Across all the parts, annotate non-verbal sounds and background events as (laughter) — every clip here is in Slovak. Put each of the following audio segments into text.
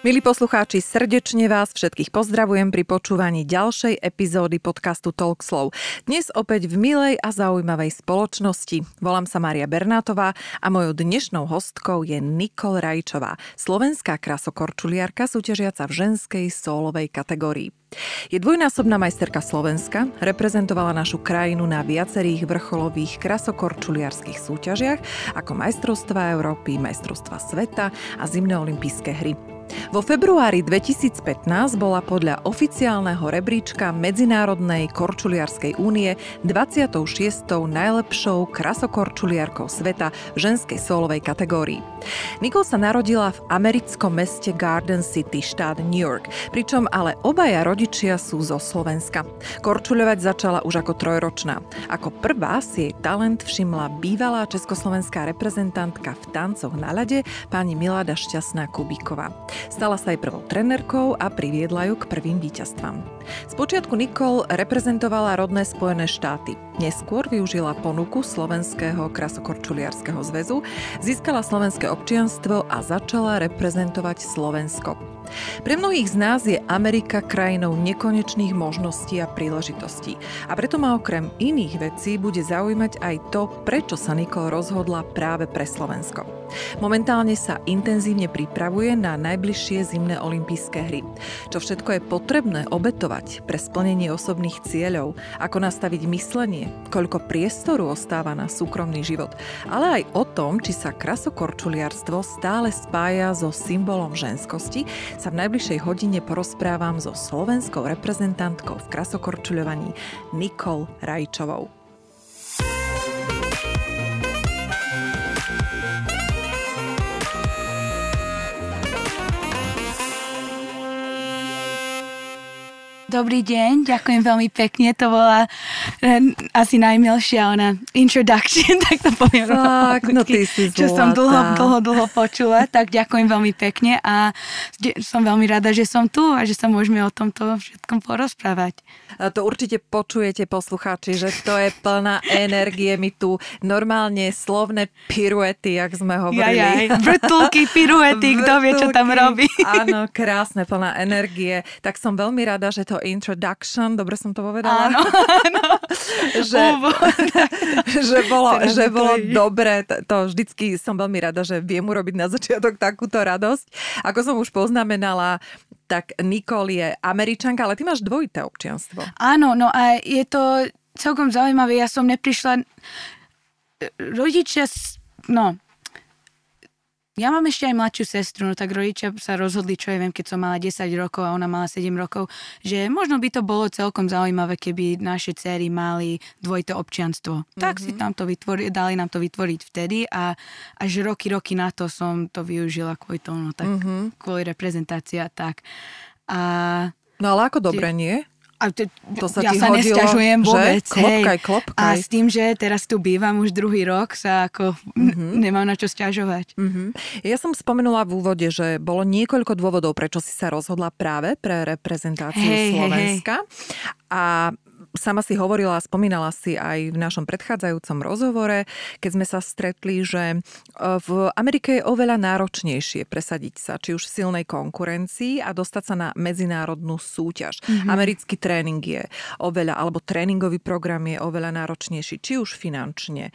Milí poslucháči, srdečne vás všetkých pozdravujem pri počúvaní ďalšej epizódy podcastu Talk Slow. Dnes opäť v milej a zaujímavej spoločnosti. Volám sa Maria Bernátová a mojou dnešnou hostkou je Nikol Rajčová, slovenská krasokorčuliarka súťažiaca v ženskej solovej kategórii. Je dvojnásobná majsterka Slovenska, reprezentovala našu krajinu na viacerých vrcholových krasokorčuliarských súťažiach ako majstrovstva Európy, majstrovstva sveta a zimné olympijské hry. Vo februári 2015 bola podľa oficiálneho rebríčka Medzinárodnej korčuliarskej únie 26. najlepšou krasokorčuliarkou sveta v ženskej solovej kategórii. Nicole sa narodila v americkom meste Garden City, štát New York, pričom ale obaja rodičia sú zo Slovenska. Korčuľovať začala už ako trojročná. Ako prvá si jej talent všimla bývalá československá reprezentantka v tancoch na ľade pani Milada Šťastná Kubíková. Stala sa aj prvou trenerkou a priviedla ju k prvým víťazstvám. Spočiatku Nicole reprezentovala rodné Spojené štáty. Neskôr využila ponuku Slovenského krasokorčuliarského zväzu, získala slovenské občianstvo a začala reprezentovať Slovensko. Pre mnohých z nás je Amerika krajinou nekonečných možností a príležitostí. A preto ma okrem iných vecí bude zaujímať aj to, prečo sa Nikol rozhodla práve pre Slovensko. Momentálne sa intenzívne pripravuje na najbližšie zimné olympijské hry. Čo všetko je potrebné obetovať pre splnenie osobných cieľov, ako nastaviť myslenie, koľko priestoru ostáva na súkromný život, ale aj o tom, či sa krasokorčuliarstvo stále spája so symbolom ženskosti, sa v najbližšej hodine porozprávam so slovenskou reprezentantkou v krasokorčuľovaní Nikol Rajčovou. Dobrý deň, ďakujem veľmi pekne, to bola eh, asi najmilšia ona introduction, (laughs) tak to poviem. Tak, no ty si Čo som dlho, dlho, dlho počula, tak ďakujem veľmi pekne a som veľmi rada, že som tu a že sa môžeme o tomto všetkom porozprávať. To určite počujete, poslucháči, že to je plná energie. My tu normálne slovné piruety, jak sme hovorili. Jaj, jaj. Vrtulky, piruety, kto vie, čo tam robí. Áno, krásne, plná energie. Tak som veľmi rada, že to introduction, dobre som to povedala? Áno, (laughs) áno. že, (laughs) že bolo, že bolo dobre, to vždycky som veľmi rada, že viem urobiť na začiatok takúto radosť. Ako som už poznamenala, tak Nicole je američanka, ale ty máš dvojité občianstvo. Áno, no a je to celkom zaujímavé. Ja som neprišla... Rodičia, no, ja mám ešte aj mladšiu sestru, no tak rodičia sa rozhodli, čo ja viem, keď som mala 10 rokov a ona mala 7 rokov, že možno by to bolo celkom zaujímavé, keby naše cery mali dvojité občianstvo. Mm-hmm. Tak si tam mhm. to vytvori, dali nám to vytvoriť vtedy a až roky, roky na to som to využila kvôli tomu, no tak mm-hmm. kvôli reprezentácia, tak. A No ale ako dobre, nie? A to, to sa ja sa hodilo, nesťažujem vôbec. Že? Klopkaj, klopkaj. A s tým, že teraz tu bývam už druhý rok, sa ako mm-hmm. nemám na čo stiažovať. Mm-hmm. Ja som spomenula v úvode, že bolo niekoľko dôvodov, prečo si sa rozhodla práve pre reprezentáciu hey, Slovenska. Hey, hey. A sama si hovorila a spomínala si aj v našom predchádzajúcom rozhovore, keď sme sa stretli, že e, v Amerike je oveľa náročnejšie presadiť sa, či už v silnej konkurencii a dostať sa na medzinárodnú súťaž. Mm-hmm. Americký tréning je oveľa, alebo tréningový program je oveľa náročnejší, či už finančne. E,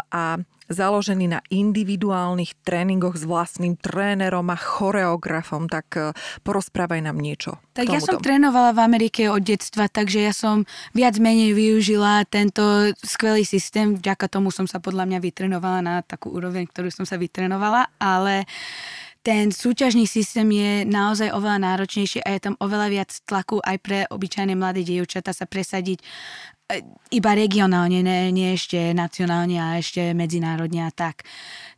a založený na individuálnych tréningoch s vlastným trénerom a choreografom, tak e, porozprávaj nám niečo. Tak ja som trénovala v Amerike od detstva, takže ja som viac menej využila tento skvelý systém. Vďaka tomu som sa podľa mňa vytrenovala na takú úroveň, ktorú som sa vytrenovala, ale ten súťažný systém je naozaj oveľa náročnejší a je tam oveľa viac tlaku aj pre obyčajné mladé dievčatá sa presadiť iba regionálne, ne, nie ešte nacionálne a ešte medzinárodne a tak.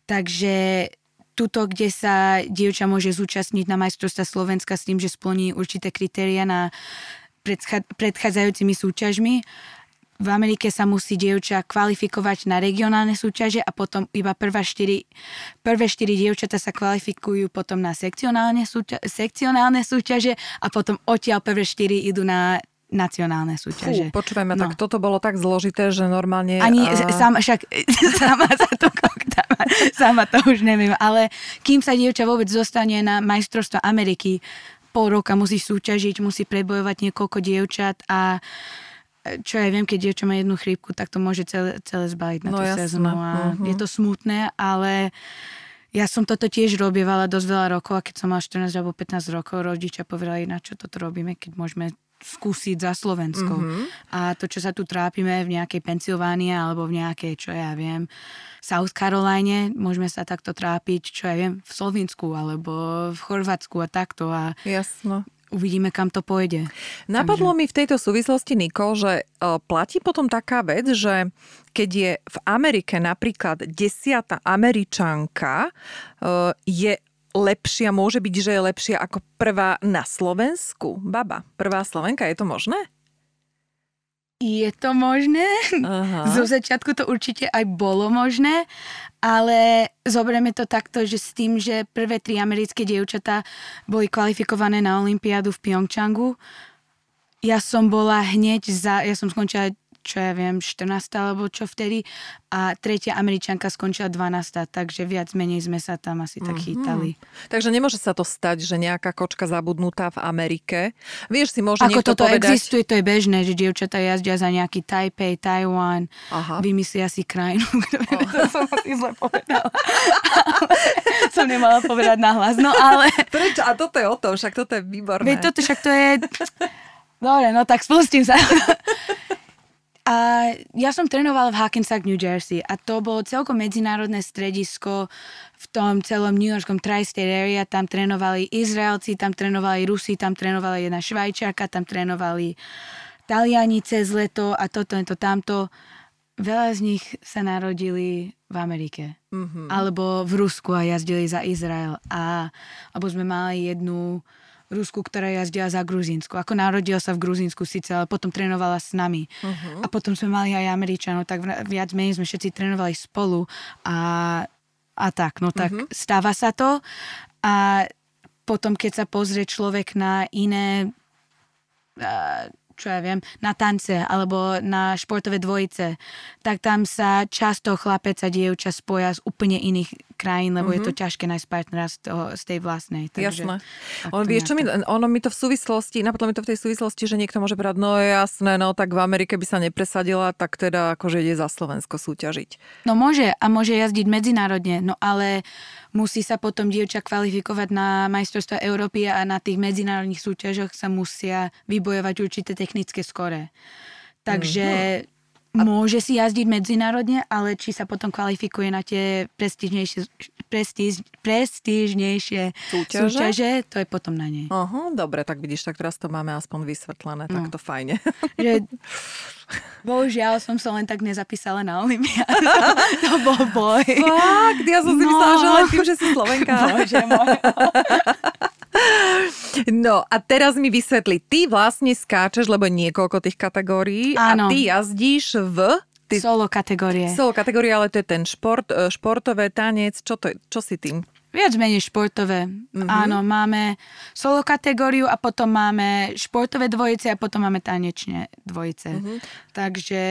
Takže tuto, kde sa dievča môže zúčastniť na majstrovstva Slovenska s tým, že splní určité kritéria na predchádzajúcimi súťažmi. V Amerike sa musí dievča kvalifikovať na regionálne súťaže a potom iba prvá štyri, prvé štyri dievčata sa kvalifikujú potom na sekcionálne, súťa, sekcionálne súťaže a potom odtiaľ prvé štyri idú na nacionálne súťaže. Fú, počúvajme, no. tak toto bolo tak zložité, že normálne... Ani a... sama, však (laughs) sama sa to koktáva, sama to už neviem, ale kým sa dievča vôbec zostane na majstrovstvo Ameriky, pol roka musí súťažiť, musí prebojovať niekoľko dievčat a čo ja viem, keď dievča má jednu chrípku, tak to môže celé, celé zbaliť na no, tú jasné. sezónu a uh-huh. je to smutné, ale ja som toto tiež robievala dosť veľa rokov a keď som mala 14 alebo 15 rokov, rodičia povedali, na čo toto robíme, keď môžeme skúsiť za Slovensko. Mm-hmm. A to, čo sa tu trápime v nejakej Pensylvánii alebo v nejakej, čo ja viem, South Caroline, môžeme sa takto trápiť, čo ja viem, v Slovensku alebo v Chorvátsku a takto. A Jasno uvidíme, kam to pôjde. Napadlo Takže... mi v tejto súvislosti, Niko, že uh, platí potom taká vec, že keď je v Amerike napríklad desiata Američanka, uh, je lepšia, môže byť, že je lepšia ako prvá na Slovensku? Baba, prvá Slovenka, je to možné? Je to možné. Aha. (laughs) Zo začiatku to určite aj bolo možné, ale zoberieme to takto, že s tým, že prvé tri americké dievčatá boli kvalifikované na Olympiádu v Pyeongchangu, ja som bola hneď za, ja som skončila čo ja viem, 14. alebo čo vtedy a tretia američanka skončila 12. Takže viac menej sme sa tam asi tak mm-hmm. chytali. Takže nemôže sa to stať, že nejaká kočka zabudnutá v Amerike. Vieš si, môže Ako toto povedať... existuje, to je bežné, že dievčatá jazdia za nejaký Taipei, Taiwan, Aha. vymyslia si krajinu. (laughs) Oh. to som asi zle povedala. (laughs) som nemala povedať nahlas, no ale... Prečo? A toto je o tom, však toto je výborné. Veď toto však to je... Dobre, no tak spustím sa. A ja som trénovala v Hackensack, New Jersey a to bolo celkom medzinárodné stredisko v tom celom New Yorkskom tri-state area. Tam trénovali Izraelci, tam trénovali Rusi, tam trénovala jedna Švajčiarka, tam trénovali Taliani cez leto a toto, to, tamto. Veľa z nich sa narodili v Amerike. Mm-hmm. Alebo v Rusku a jazdili za Izrael. A, alebo sme mali jednu Rusku, ktorá jazdila za Gruzínsku. Ako narodila sa v Gruzínsku síce, ale potom trénovala s nami. Uh-huh. A potom sme mali aj Američanov, tak viac menej sme všetci trénovali spolu a, a tak. No tak uh-huh. stáva sa to a potom, keď sa pozrie človek na iné uh, čo ja viem, na tance alebo na športové dvojice, tak tam sa často chlapec a dievča spoja z úplne iných krajín, lebo mm-hmm. je to mhm. ťažké nájsť partnera z, toho, z tej vlastnej. Takže, Jasné. On, vieš, čo mi, ono mi to v súvislosti, napadlo mi to v tej súvislosti, že niekto môže povedať, no jasné, no tak v Amerike by sa nepresadila, tak teda akože ide za Slovensko súťažiť. No môže a môže jazdiť medzinárodne, no ale musí sa potom dievča kvalifikovať na majstrovstva Európy a na tých medzinárodných súťažoch sa musia vybojovať určité technické skore. Takže Môže si jazdiť medzinárodne, ale či sa potom kvalifikuje na tie prestížnejšie, prestíž, prestížnejšie súťaže? súťaže, to je potom na nej. Aha, dobre, tak vidíš, tak teraz to máme aspoň vysvetlené, no. tak to fajne. (laughs) Že, bohužiaľ som sa len tak nezapísala na Olympiádu. (laughs) to bol boj. Fakt, ja som si no. myslela, že len tým, že si Slovenka. Bože môj. (laughs) No a teraz mi vysvetli, ty vlastne skáčeš, lebo niekoľko tých kategórií Áno. a ty jazdíš v... Ty... Solo kategórie. Solo kategórie, ale to je ten šport, e, športové tanec, čo, to, čo si tým? Viac menej športové. Mm-hmm. Áno, máme solo kategóriu a potom máme športové dvojice a potom máme tanečné dvojice. Mm-hmm. Takže,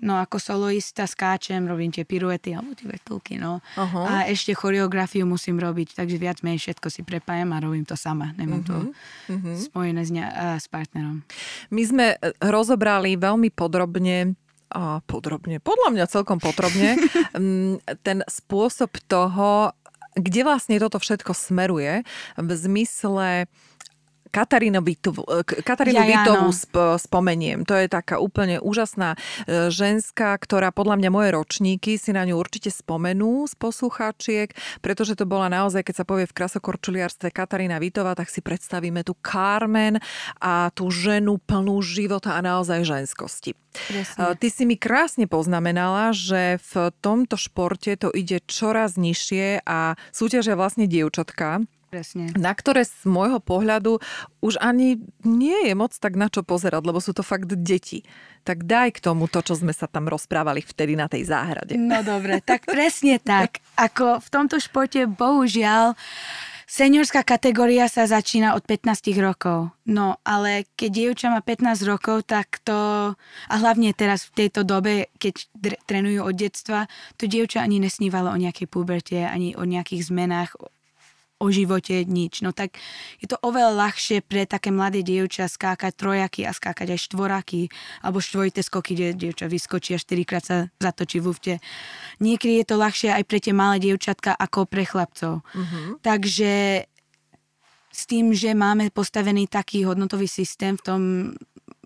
no ako soloista skáčem, robím tie piruety alebo tie vrtulky, no. Uh-huh. A ešte choreografiu musím robiť, takže viac menej všetko si prepájam a robím to sama. Nemám mm-hmm. to mm-hmm. spojené s, ne- s partnerom. My sme e, rozobrali veľmi podrobne a podrobne, podľa mňa celkom podrobne, (laughs) ten spôsob toho, kde vlastne toto všetko smeruje v zmysle Katarínu Vitovu, Katarínu ja, Vitovu sp- spomeniem. To je taká úplne úžasná e, ženská, ktorá podľa mňa moje ročníky si na ňu určite spomenú z poslucháčiek, pretože to bola naozaj, keď sa povie v krasokorčuliarstve Katarína Vitová, tak si predstavíme tu Carmen a tú ženu plnú života a naozaj ženskosti. Presne. Ty si mi krásne poznamenala, že v tomto športe to ide čoraz nižšie a súťažia vlastne dievčatka. Presne. Na ktoré z môjho pohľadu už ani nie je moc tak na čo pozerať, lebo sú to fakt deti. Tak daj k tomu to, čo sme sa tam rozprávali vtedy na tej záhrade. No dobre, tak presne tak. Ako v tomto športe bohužiaľ Seniorská kategória sa začína od 15 rokov. No, ale keď dievča má 15 rokov, tak to, a hlavne teraz v tejto dobe, keď trénujú od detstva, to dievča ani nesnívalo o nejakej puberte, ani o nejakých zmenách, o živote nič. No tak je to oveľa ľahšie pre také mladé dievča skákať trojaky a skákať aj štvoraky alebo štvojité skoky, kde dievča vyskočí a štyrikrát sa zatočí v lufte. Niekedy je to ľahšie aj pre tie malé dievčatka ako pre chlapcov. Uh-huh. Takže s tým, že máme postavený taký hodnotový systém v tom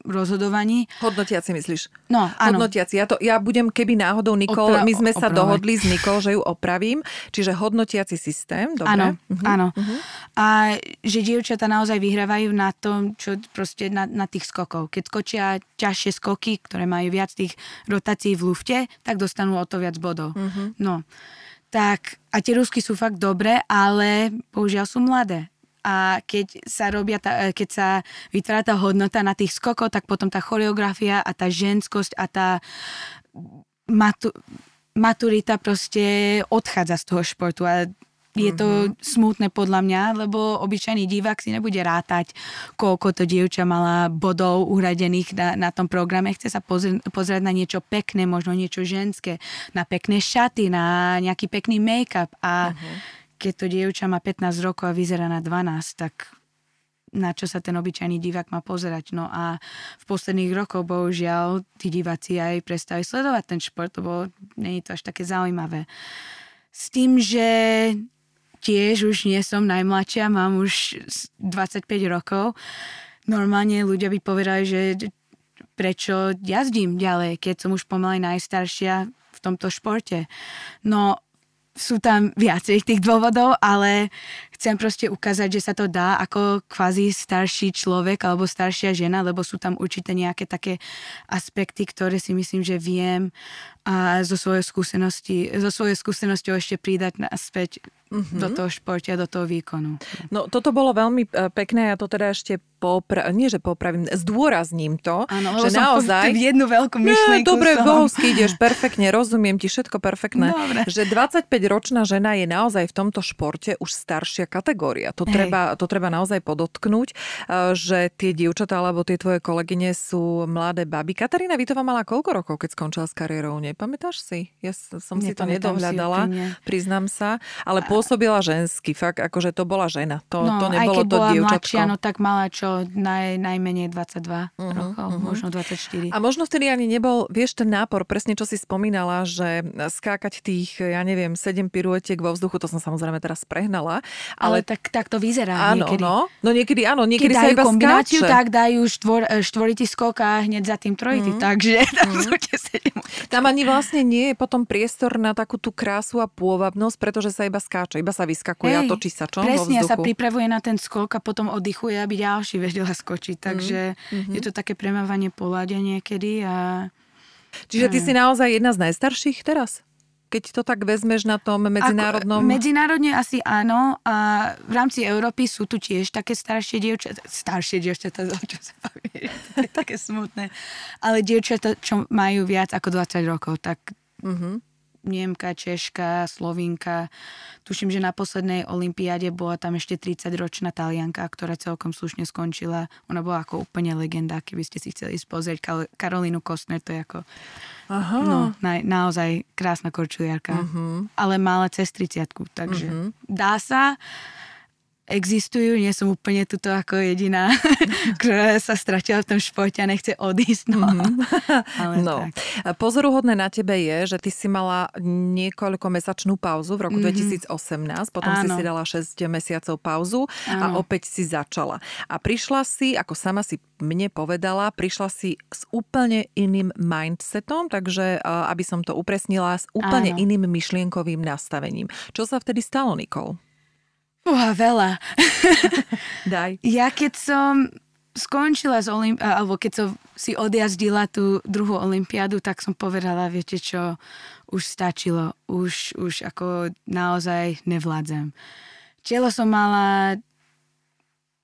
rozhodovaní. Hodnotiaci myslíš? No, áno. Hodnotiaci. Ja, to, ja budem, keby náhodou Nikol, Opra- my sme sa opravať. dohodli s Nikol, že ju opravím, čiže hodnotiaci systém, dobre? Áno, uh-huh. áno. Uh-huh. A že dievčatá naozaj vyhrávajú na tom, čo proste na, na tých skokov. Keď skočia ťažšie skoky, ktoré majú viac tých rotácií v lufte, tak dostanú o to viac bodov. Uh-huh. No. Tak, a tie rusky sú fakt dobré, ale bohužiaľ sú mladé a keď sa robia, tá, e, keď sa vytvára tá hodnota na tých skokov, tak potom tá choreografia a tá ženskosť a tá matu, maturita proste odchádza z toho športu a je to mm-hmm. smutné podľa mňa, lebo obyčajný divák si nebude rátať, koľko to dievča mala bodov uhradených na, na tom programe. Chce sa pozrieť, pozrieť na niečo pekné, možno niečo ženské, na pekné šaty, na nejaký pekný make-up a mm-hmm keď to dievča má 15 rokov a vyzerá na 12, tak na čo sa ten obyčajný divák má pozerať. No a v posledných rokoch, bohužiaľ, tí diváci aj prestali sledovať ten šport, lebo je to až také zaujímavé. S tým, že tiež už nie som najmladšia, mám už 25 rokov, normálne ľudia by povedali, že prečo jazdím ďalej, keď som už pomaly najstaršia v tomto športe. No sú tam viacej tých dôvodov, ale chcem proste ukázať, že sa to dá ako kvázi starší človek alebo staršia žena, lebo sú tam určite nejaké také aspekty, ktoré si myslím, že viem a zo svojej skúsenosti, zo svojej skúsenosti ešte pridať naspäť mm-hmm. do toho športe a do toho výkonu. No toto bolo veľmi e, pekné, ja to teda ešte popra- nie že popravím, zdôrazním to, ano, že naozaj... jednu veľkú myšlienku. Nie, dobre, bohovsky ideš perfektne, rozumiem ti všetko perfektné. Dobre. Že 25-ročná žena je naozaj v tomto športe už staršia kategória. To, treba, to treba naozaj podotknúť, e, že tie dievčatá alebo tie tvoje kolegyne sú mladé baby. Katarína Vitová mala koľko rokov, keď skončila s kariérou? Nepamätáš si? Ja som si to nedohľadala, si priznám sa. Ale po pôsobila žensky, fakt, akože to bola žena. To, no, to nebolo aj keď to bola dievčatko. mladšia, no tak mala čo, naj, najmenej 22 uh-huh, rokov, uh-huh. možno 24. A možno vtedy ani nebol, vieš, ten nápor, presne čo si spomínala, že skákať tých, ja neviem, 7 piruetiek vo vzduchu, to som samozrejme teraz prehnala. Ale, ale tak, tak to vyzerá áno, niekedy. No, no niekedy áno, niekedy Keď sa iba kombináciu, skáče. tak dajú štvor, e, štvoritý skok a hneď za tým trojitý, mm. takže (laughs) tam mm. sú tie 7. Tam ani vlastne nie je potom priestor na takú tú krásu a pôvabnosť, pretože sa iba skáče, iba sa vyskakuje Hej, a točí sa čo Presne, vo sa pripravuje na ten skok a potom oddychuje, aby ďalší vedela skočiť. Takže mm-hmm. je to také premávanie poládia niekedy. A... Čiže ty si naozaj jedna z najstarších teraz? keď to tak vezmeš na tom medzinárodnom... Ako, medzinárodne asi áno a v rámci Európy sú tu tiež také staršie dievčatá, staršie dievčatá, čo sa povie, (laughs) také smutné, ale dievčatá, čo majú viac ako 20 rokov, tak mm-hmm. Niemka, Češka, Slovinka. Tuším, že na poslednej olympiáde bola tam ešte 30-ročná Talianka, ktorá celkom slušne skončila. Ona bola ako úplne legenda, keby ste si chceli pozrieť. Karolínu Kostner, to je ako Aha. No, na, naozaj krásna korčuliarka. Uh-huh. Ale mala cez 30 takže uh-huh. dá sa existujú, nie som úplne tuto ako jediná, (laughs) ktorá sa stratila v tom športe a nechce odísť. No, mm-hmm. (laughs) Ale no. Tak. Pozoruhodné na tebe je, že ty si mala niekoľko mesačnú pauzu v roku mm-hmm. 2018, potom Áno. si si dala 6 mesiacov pauzu Áno. a opäť si začala. A prišla si, ako sama si mne povedala, prišla si s úplne iným mindsetom, takže aby som to upresnila, s úplne Áno. iným myšlienkovým nastavením. Čo sa vtedy stalo, Nikol? Uha, veľa. (laughs) Daj. Ja keď som skončila z Olymp- alebo keď som si odjazdila tú druhú olympiádu, tak som povedala, viete čo, už stačilo, už, už ako naozaj nevládzem. Telo som mala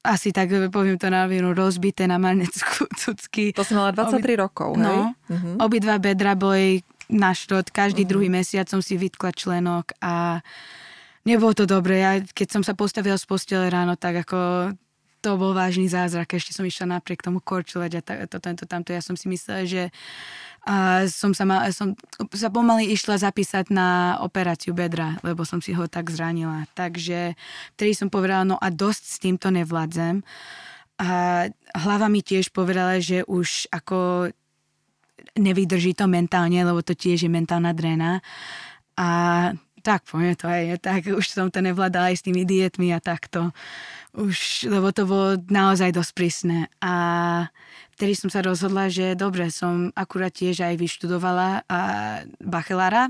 asi tak poviem to na rovinu, rozbité na manecku (laughs) cucky. To som mala 23 Obi... rokov, hej? No, uh-huh. obidva bedra boli na šrot, každý uh-huh. druhý mesiac som si vytkla členok a nebolo to dobré. Ja, keď som sa postavila z postele ráno, tak ako to bol vážny zázrak. Ešte som išla napriek tomu korčovať a to, tento, tamto. Ja som si myslela, že a som sa, mal, som sa pomaly išla zapísať na operáciu bedra, lebo som si ho tak zranila. Takže vtedy som povedala, no a dosť s týmto nevládzem. A hlava mi tiež povedala, že už ako nevydrží to mentálne, lebo to tiež je mentálna drena. A tak poviem to aj, tak už som to nevládala aj s tými dietmi a takto. Už, lebo to bolo naozaj dosť prísne. A vtedy som sa rozhodla, že dobre, som akurát tiež aj vyštudovala a bachelára,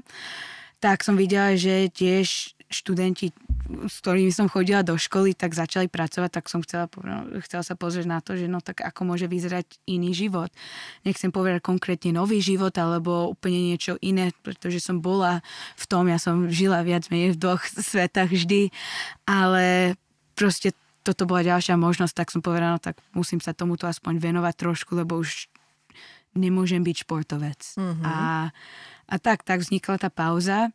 tak som videla, že tiež študenti s ktorými som chodila do školy, tak začali pracovať, tak som chcela, chcela sa pozrieť na to, že no tak ako môže vyzerať iný život. Nechcem povedať konkrétne nový život, alebo úplne niečo iné, pretože som bola v tom, ja som žila viac menej v dvoch svetách vždy, ale proste toto bola ďalšia možnosť, tak som povedala, no tak musím sa tomuto aspoň venovať trošku, lebo už nemôžem byť športovec. Mm-hmm. A, a tak, tak vznikla tá pauza.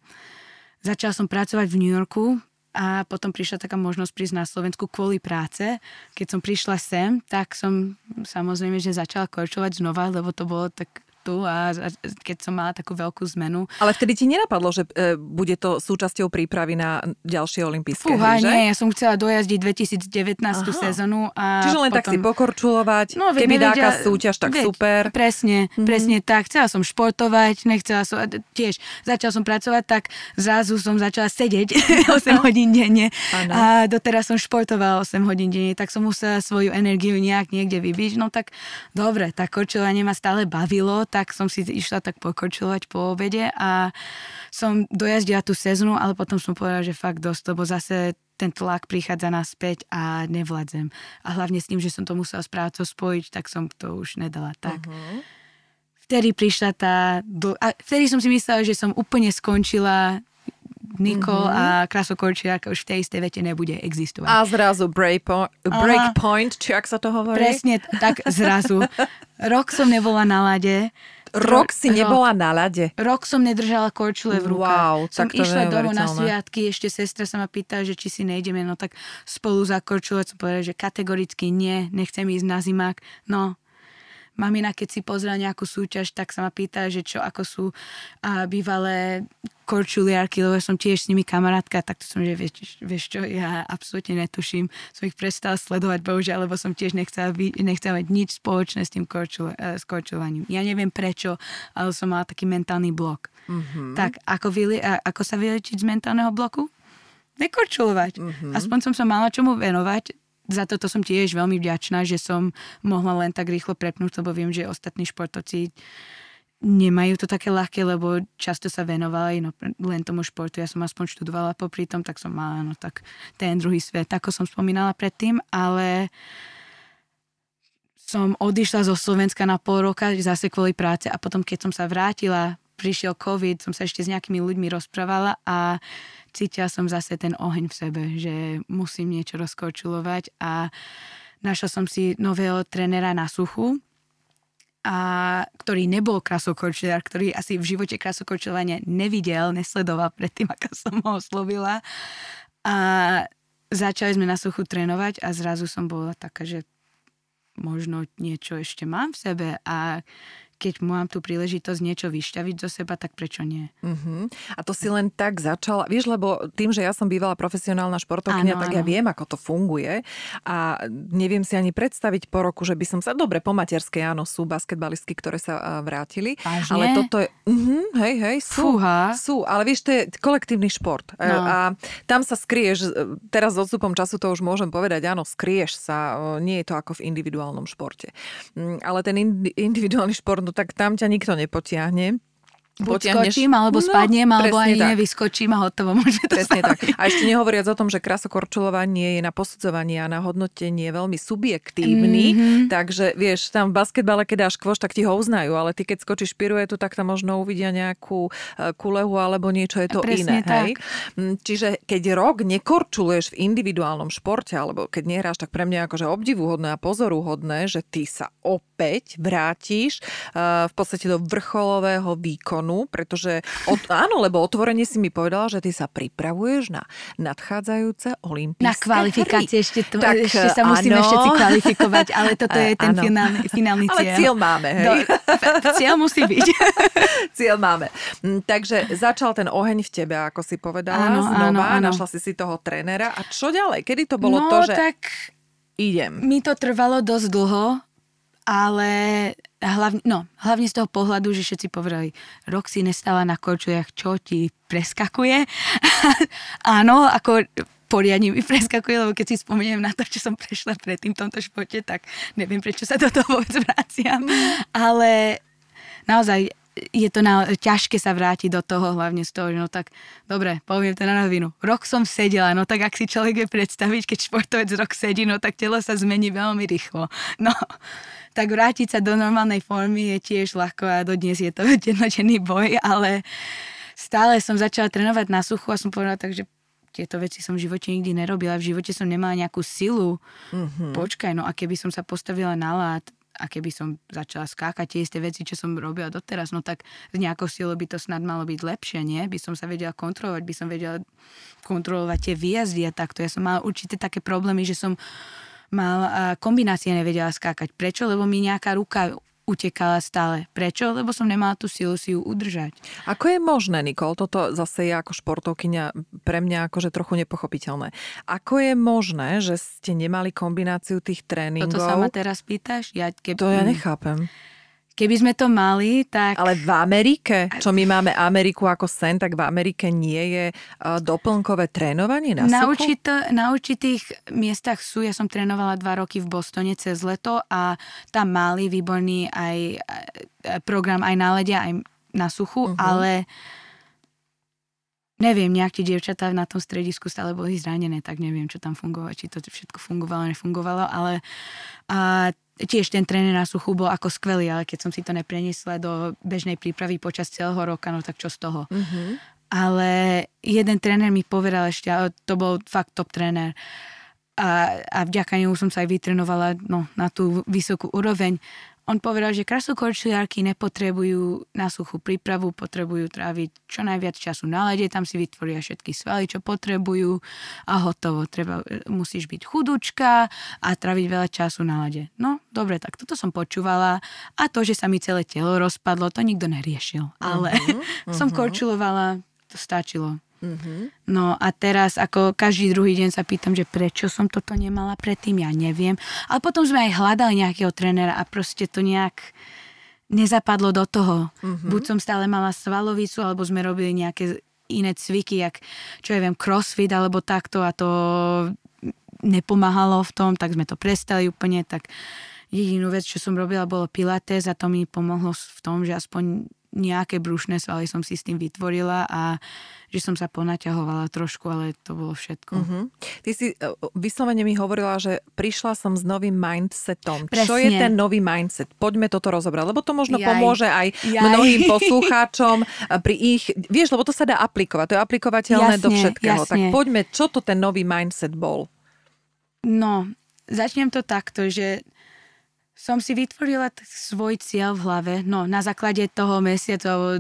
Začala som pracovať v New Yorku, a potom prišla taká možnosť prísť na Slovensku kvôli práce. Keď som prišla sem, tak som samozrejme, že začala korčovať znova, lebo to bolo tak tu a, keď som mala takú veľkú zmenu. Ale vtedy ti nenapadlo, že e, bude to súčasťou prípravy na ďalšie olympijské Fúha, hry, že? nie, ja som chcela dojazdiť 2019 Aha. sezónu. A Čiže len potom... tak si pokorčulovať, no, keby nevedia, dáka súťaž, tak veď, super. Presne, mm-hmm. presne tak. Chcela som športovať, nechcela som, tiež začala som pracovať, tak zrazu som začala sedieť (laughs) 8 hodín denne ano. a doteraz som športovala 8 hodín denne, tak som musela svoju energiu nejak niekde vybiť. No tak dobre, tak korčovanie ma stále bavilo, tak som si išla tak pokočilovať po obede a som dojazdila tú sezónu, ale potom som povedala, že fakt dosť, lebo zase ten tlak prichádza naspäť a nevládzem. A hlavne s tým, že som to musela s prácou spojiť, tak som to už nedala tak. Uh-huh. Vtedy prišla tá... A vtedy som si myslela, že som úplne skončila Nikol mm-hmm. a krasokorčiarka už v tej istej vete nebude existovať. A zrazu breakpoint, breakpoint či ak sa to hovorí? Presne, tak zrazu. Rok som nebola na lade. Rok si nebola rok, na lade? Rok som nedržala korčule v rukách. Wow, som tak to išla domov na sviatky, ešte sestra sa ma pýta, že či si nejdeme, no tak spolu za korčule som povedala, že kategoricky nie, nechcem ísť na zimák. No, mamina, keď si pozrela nejakú súťaž, tak sa ma pýta, že čo, ako sú a, bývalé korčuliarky, lebo som tiež s nimi kamarátka, tak to som, že vieš, vieš čo, ja absolútne netuším. Som ich prestala sledovať, bohužiaľ, lebo som tiež nechcela, nechcela mať nič spoločné s tým korčul, uh, s korčulovaním. Ja neviem prečo, ale som mala taký mentálny blok. Mm-hmm. Tak, ako, vyli, ako sa vylečiť z mentálneho bloku? Nekorčulovať. Mm-hmm. Aspoň som sa mala čomu venovať, za toto som tiež veľmi vďačná, že som mohla len tak rýchlo prepnúť, lebo viem, že ostatní športovci nemajú to také ľahké, lebo často sa venovali no, len tomu športu. Ja som aspoň študovala popri tom, tak som mala no, tak ten druhý svet, ako som spomínala predtým, ale som odišla zo Slovenska na pol roka zase kvôli práce a potom, keď som sa vrátila, prišiel COVID, som sa ešte s nejakými ľuďmi rozprávala a cítila som zase ten oheň v sebe, že musím niečo rozkorčulovať a našla som si nového trénera na suchu, a ktorý nebol krasokorčuliar, ktorý asi v živote krasokorčulovania nevidel, nesledoval predtým, ako som ho oslovila. A začali sme na suchu trénovať a zrazu som bola taká, že možno niečo ešte mám v sebe a keď mám tú príležitosť niečo vyšťaviť zo seba, tak prečo nie? Uh-huh. A to si len tak začala, vieš, lebo tým, že ja som bývala profesionálna športovkynia, tak áno. ja viem, ako to funguje a neviem si ani predstaviť po roku, že by som sa, dobre, po materskej, áno, sú basketbalistky, ktoré sa vrátili, Vážne? ale toto je, uh-huh, hej, hej, sú, Fúha. sú, ale vieš, to je kolektívny šport e, no. a tam sa skrieš, e, teraz s odstupom času to už môžem povedať, áno, skrieš sa, e, nie je to ako v individuálnom športe. Mm, ale ten individuálny šport no tak tam ťa nikto nepotiahne. Buď skočím, alebo no, spadnem, alebo ani tak. nevyskočím a hotovo. (laughs) Môžeme to presne tak. A ešte nehovoriac o tom, že krasokorčulovanie je na posudzovanie a na hodnotenie veľmi subjektívny, mm-hmm. takže vieš, tam v basketbale, keď dáš kvoš, tak ti ho uznajú, ale ty keď skočíš piruetu, tak tam možno uvidia nejakú e, kulehu alebo niečo je to presne iné. Tak. Hej? Mm, čiže keď rok nekorčuluješ v individuálnom športe, alebo keď nehráš, tak pre mňa akože obdivuhodné a pozoruhodné, že ty sa op späť vrátiš uh, v podstate do vrcholového výkonu, pretože, od, (laughs) áno, lebo otvorene si mi povedala, že ty sa pripravuješ na nadchádzajúce olympijské Na kvalifikácie hry. ešte, to, tak, ešte sa musíme áno. všetci kvalifikovať, ale (laughs) toto je ten (laughs) finálny, finálny cieľ. Ale cieľ máme, hej? Do, cieľ musí byť. cieľ máme. Mm, takže začal ten oheň v tebe, ako si povedala, áno, znova, áno, áno. našla si si toho trénera. A čo ďalej? Kedy to bolo no, to, že tak idem? Mi to trvalo dosť dlho, ale hlavne, no, hlavne z toho pohľadu, že všetci povedali, rok si nestala na korčuliach, čo ti preskakuje? (laughs) Áno, ako poriadne mi preskakuje, lebo keď si spomeniem na to, čo som prešla predtým v tomto športe, tak neviem, prečo sa do toho vôbec vraciam. Mm. Ale naozaj je to na, ťažké sa vrátiť do toho, hlavne z toho, že no tak, dobre, poviem to na rovinu. Rok som sedela, no tak ak si človek vie predstaviť, keď športovec rok sedí, no tak telo sa zmení veľmi rýchlo. No, tak vrátiť sa do normálnej formy je tiež ľahko a dodnes je to (laughs) jednotený boj, ale stále som začala trénovať na suchu a som povedala tak, že tieto veci som v živote nikdy nerobila, v živote som nemala nejakú silu. Mm-hmm. Počkaj, no a keby som sa postavila na lát, a keby som začala skákať tie isté veci, čo som robila doteraz, no tak z nejakou silou by to snad malo byť lepšie, nie? By som sa vedela kontrolovať, by som vedela kontrolovať tie výjazdy a takto. Ja som mala určité také problémy, že som mal kombinácie nevedela skákať. Prečo? Lebo mi nejaká ruka utekala stále. Prečo? Lebo som nemala tú silu si ju udržať. Ako je možné, Nikol, toto zase je ako športovkyňa pre mňa akože trochu nepochopiteľné. Ako je možné, že ste nemali kombináciu tých tréningov? Toto sa ma teraz pýtaš? Ja, keb... To ja nechápem. Keby sme to mali, tak... Ale v Amerike, čo my máme Ameriku ako sen, tak v Amerike nie je doplnkové trénovanie na, na, určito, na určitých miestach sú. Ja som trénovala dva roky v Bostone cez leto a tam mali výborný aj program aj na lede, aj na suchu, uh-huh. ale neviem, nejak tie dievčatá na tom stredisku stále boli zranené, tak neviem, čo tam fungovalo, či to všetko fungovalo, nefungovalo, ale a tiež ten tréner na suchu bol ako skvelý, ale keď som si to nepreniesla do bežnej prípravy počas celého roka, no tak čo z toho. Mm-hmm. Ale jeden tréner mi povedal ešte, to bol fakt top tréner, a, a vďaka nemu som sa aj vytrenovala no, na tú vysokú úroveň on povedal, že krasokorčuliarky nepotrebujú na suchú prípravu, potrebujú tráviť čo najviac času na lede, tam si vytvoria všetky svaly, čo potrebujú a hotovo. Treba, musíš byť chudúčka a tráviť veľa času na lede. No, dobre, tak toto som počúvala a to, že sa mi celé telo rozpadlo, to nikto neriešil. Ale uh-huh, (laughs) som uh-huh. korčulovala, to stačilo. Mm-hmm. No a teraz ako každý druhý deň sa pýtam, že prečo som toto nemala predtým, ja neviem. Ale potom sme aj hľadali nejakého trénera a proste to nejak nezapadlo do toho. Mm-hmm. Buď som stále mala svalovicu, alebo sme robili nejaké iné cviky, jak čo ja viem, crossfit alebo takto a to nepomáhalo v tom, tak sme to prestali úplne, tak jedinú vec, čo som robila, bolo pilates a to mi pomohlo v tom, že aspoň nejaké brušné svaly som si s tým vytvorila a že som sa ponaťahovala trošku, ale to bolo všetko. Uh-huh. Ty si e, vyslovene mi hovorila, že prišla som s novým mindsetom. Presne. Čo je ten nový mindset? Poďme toto rozobrať, lebo to možno Jaj. pomôže aj Jaj. mnohým (laughs) poslucháčom pri ich, vieš, lebo to sa dá aplikovať, to je aplikovateľné jasne, do všetkého. Jasne. Tak poďme, čo to ten nový mindset bol? No, začnem to takto, že som si vytvorila svoj cieľ v hlave, no na základe toho mesiaca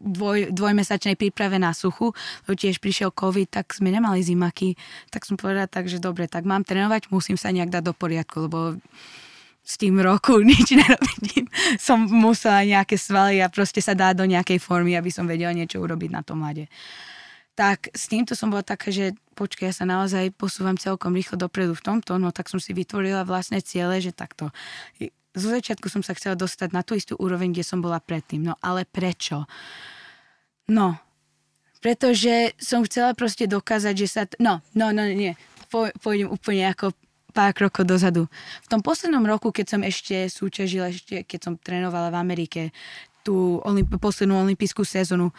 dvoj, dvojmesačnej príprave na suchu, lebo tiež prišiel COVID, tak sme nemali zimaky, tak som povedala tak, že dobre, tak mám trénovať, musím sa nejak dať do poriadku, lebo s tým roku (laughs) nič nerobím. Som musela nejaké svaly a proste sa dať do nejakej formy, aby som vedela niečo urobiť na tom mlade. Tak s týmto som bola taká, že počkaj, ja sa naozaj posúvam celkom rýchlo dopredu v tomto, no tak som si vytvorila vlastné ciele, že takto. Zo začiatku som sa chcela dostať na tú istú úroveň, kde som bola predtým. No ale prečo? No, pretože som chcela proste dokázať, že sa... T- no, no, no, nie. Pôjdem úplne ako pár krokov dozadu. V tom poslednom roku, keď som ešte súťažila, ešte keď som trénovala v Amerike tú olimp- poslednú olympijskú sezónu,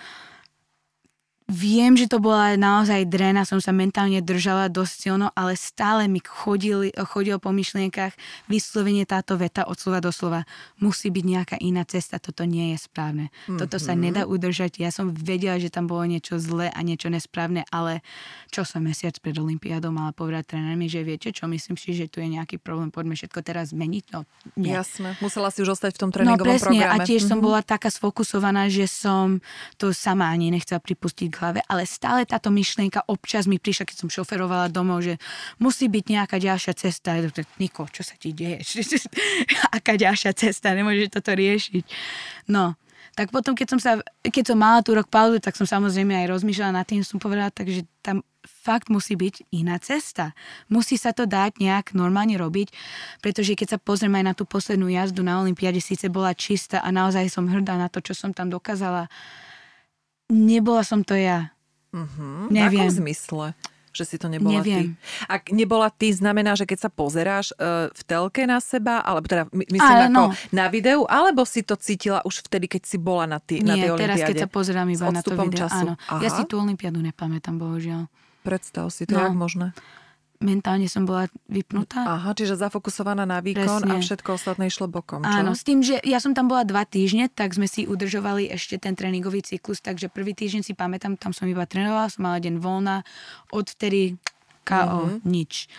Viem, že to bola naozaj drena, som sa mentálne držala dosť silno, ale stále mi chodil, chodil po myšlienkach vyslovene táto veta od slova do slova. Musí byť nejaká iná cesta, toto nie je správne. Mm-hmm. Toto sa mhm. nedá udržať. Ja som vedela, že tam bolo niečo zlé a niečo nesprávne, ale čo som mesiac pred Olympiádou mala povedať trénermi, že viete čo, myslím si, že tu je nejaký problém, poďme všetko teraz zmeniť. No, nie. Jasné, musela si už ostať v tom tréningovom no, presne, programe. A tiež mm-hmm. som mhm. bola taká sfokusovaná, že som to sama ani nechcela pripustiť hlave, ale stále táto myšlienka občas mi prišla, keď som šoferovala domov, že musí byť nejaká ďalšia cesta. Niko, čo sa ti deje? (laughs) Aká ďalšia cesta? Nemôžeš toto riešiť. No, tak potom, keď som, sa, keď som mala tú rok pauzu, tak som samozrejme aj rozmýšľala nad tým, som povedala, takže tam fakt musí byť iná cesta. Musí sa to dať nejak normálne robiť, pretože keď sa pozriem aj na tú poslednú jazdu na Olympiade, síce bola čistá a naozaj som hrdá na to, čo som tam dokázala, nebola som to ja. Uh-huh. Neviem. V akom zmysle? Že si to nebola Neviem. ty. Ak nebola ty, znamená, že keď sa pozeráš uh, v telke na seba, alebo teda my, myslím Ale, ako no. na videu, alebo si to cítila už vtedy, keď si bola na, tý, Nie, na tej teraz keď sa pozerám iba na to video. Času. Áno. Aha. Ja si tú olympiádu nepamätám, bohužiaľ. Predstav si, to no. jak možné mentálne som bola vypnutá. Aha, čiže zafokusovaná na výkon Presne. a všetko ostatné išlo bokom, čo? Áno, s tým, že ja som tam bola dva týždne, tak sme si udržovali ešte ten tréningový cyklus, takže prvý týždeň si pamätám, tam som iba trénovala, som mala deň voľna, odvtedy KO, mm-hmm. nič.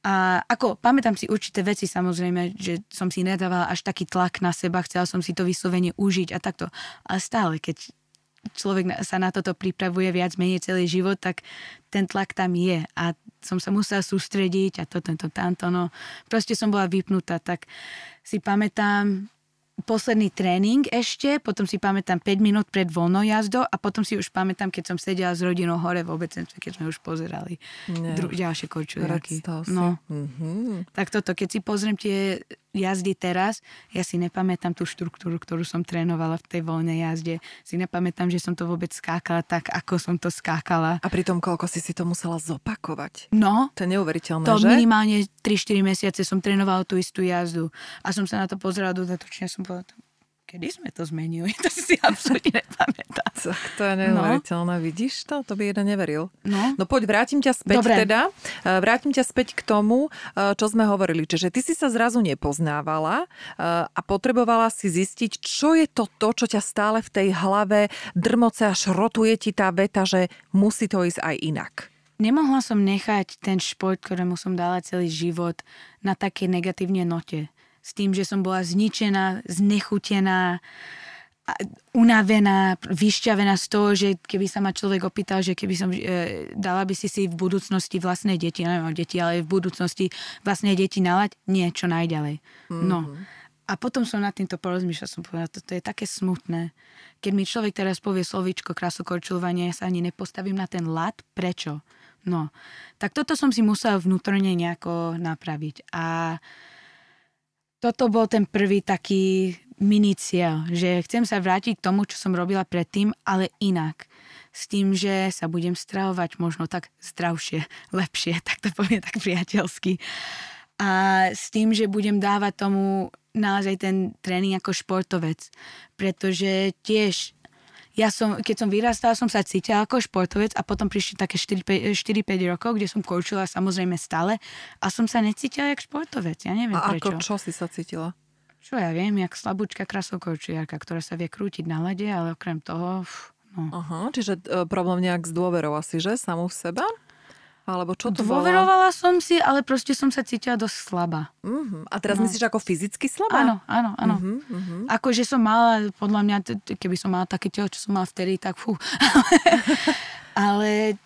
A ako, pamätám si určité veci samozrejme, že som si nedávala až taký tlak na seba, chcela som si to vyslovene užiť a takto. Ale stále, keď človek sa na toto pripravuje viac menej celý život, tak ten tlak tam je a som sa musela sústrediť a to, tento, tamto, no. Proste som bola vypnutá, tak si pamätám, posledný tréning ešte, potom si pamätám 5 minút pred voľnou jazdou a potom si už pamätám, keď som sedela s rodinou hore v obecenstve, keď sme už pozerali dru- ďalšie korčuliaky. No. Mm-hmm. Tak toto, keď si pozriem tie jazdy teraz, ja si nepamätám tú štruktúru, ktorú som trénovala v tej voľnej jazde. Si nepamätám, že som to vôbec skákala tak, ako som to skákala. A pritom koľko si si to musela zopakovať? No. To je neuveriteľné, to že? minimálne 3-4 mesiace som trénovala tú istú jazdu. A som sa na to pozerala dodatočne, som povedala, kedy sme to zmenili, (laughs) to si absolútne nepamätám. Tak to je neuveriteľné, no. vidíš to? To by jeden neveril. No, no poď, vrátim ťa späť Dobre. teda. E, vrátim ťa späť k tomu, e, čo sme hovorili. Čiže ty si sa zrazu nepoznávala e, a potrebovala si zistiť, čo je to to, čo ťa stále v tej hlave drmoce a šrotuje ti tá veta, že musí to ísť aj inak. Nemohla som nechať ten šport, ktorému som dala celý život, na také negatívne note s tým, že som bola zničená, znechutená, unavená, vyšťavená z toho, že keby sa ma človek opýtal, že keby som, e, dala by si si v budúcnosti vlastné deti, neviem deti, ale v budúcnosti vlastné deti nalať, nie, čo najďalej. Mm-hmm. No. Mhm. A potom som nad týmto porozmýšľala, som povedala, toto je také smutné. Keď mi človek teraz povie slovíčko krasokorčulovanie, ja sa ani nepostavím na ten lat, prečo? No, tak toto som si musela vnútorne nejako napraviť. A toto bol ten prvý taký mini cieľ, že chcem sa vrátiť k tomu, čo som robila predtým, ale inak. S tým, že sa budem stravovať možno tak zdravšie, (laughs) lepšie, tak to poviem tak priateľsky. A s tým, že budem dávať tomu naozaj ten tréning ako športovec. Pretože tiež ja som, keď som vyrastala, som sa cítila ako športovec a potom prišli také 4-5 rokov, kde som koučila samozrejme stále a som sa necítila jak športovec. Ja neviem a prečo. ako čo si sa cítila? Čo ja viem, jak slabúčka krasokoučiarka, ktorá sa vie krútiť na lede, ale okrem toho... No. Aha, čiže e, problém nejak s dôverou asi, že? Samú v seba? Alebo čo to Dôverovala som si, ale proste som sa cítila dosť slabá. Uh-huh. A teraz no. myslíš ako fyzicky slabá? Áno, áno, áno. Uh-huh, uh-huh. Ako, že som mala, podľa mňa, keby som mala také telo, čo som mala vtedy, tak fú. (laughs) ale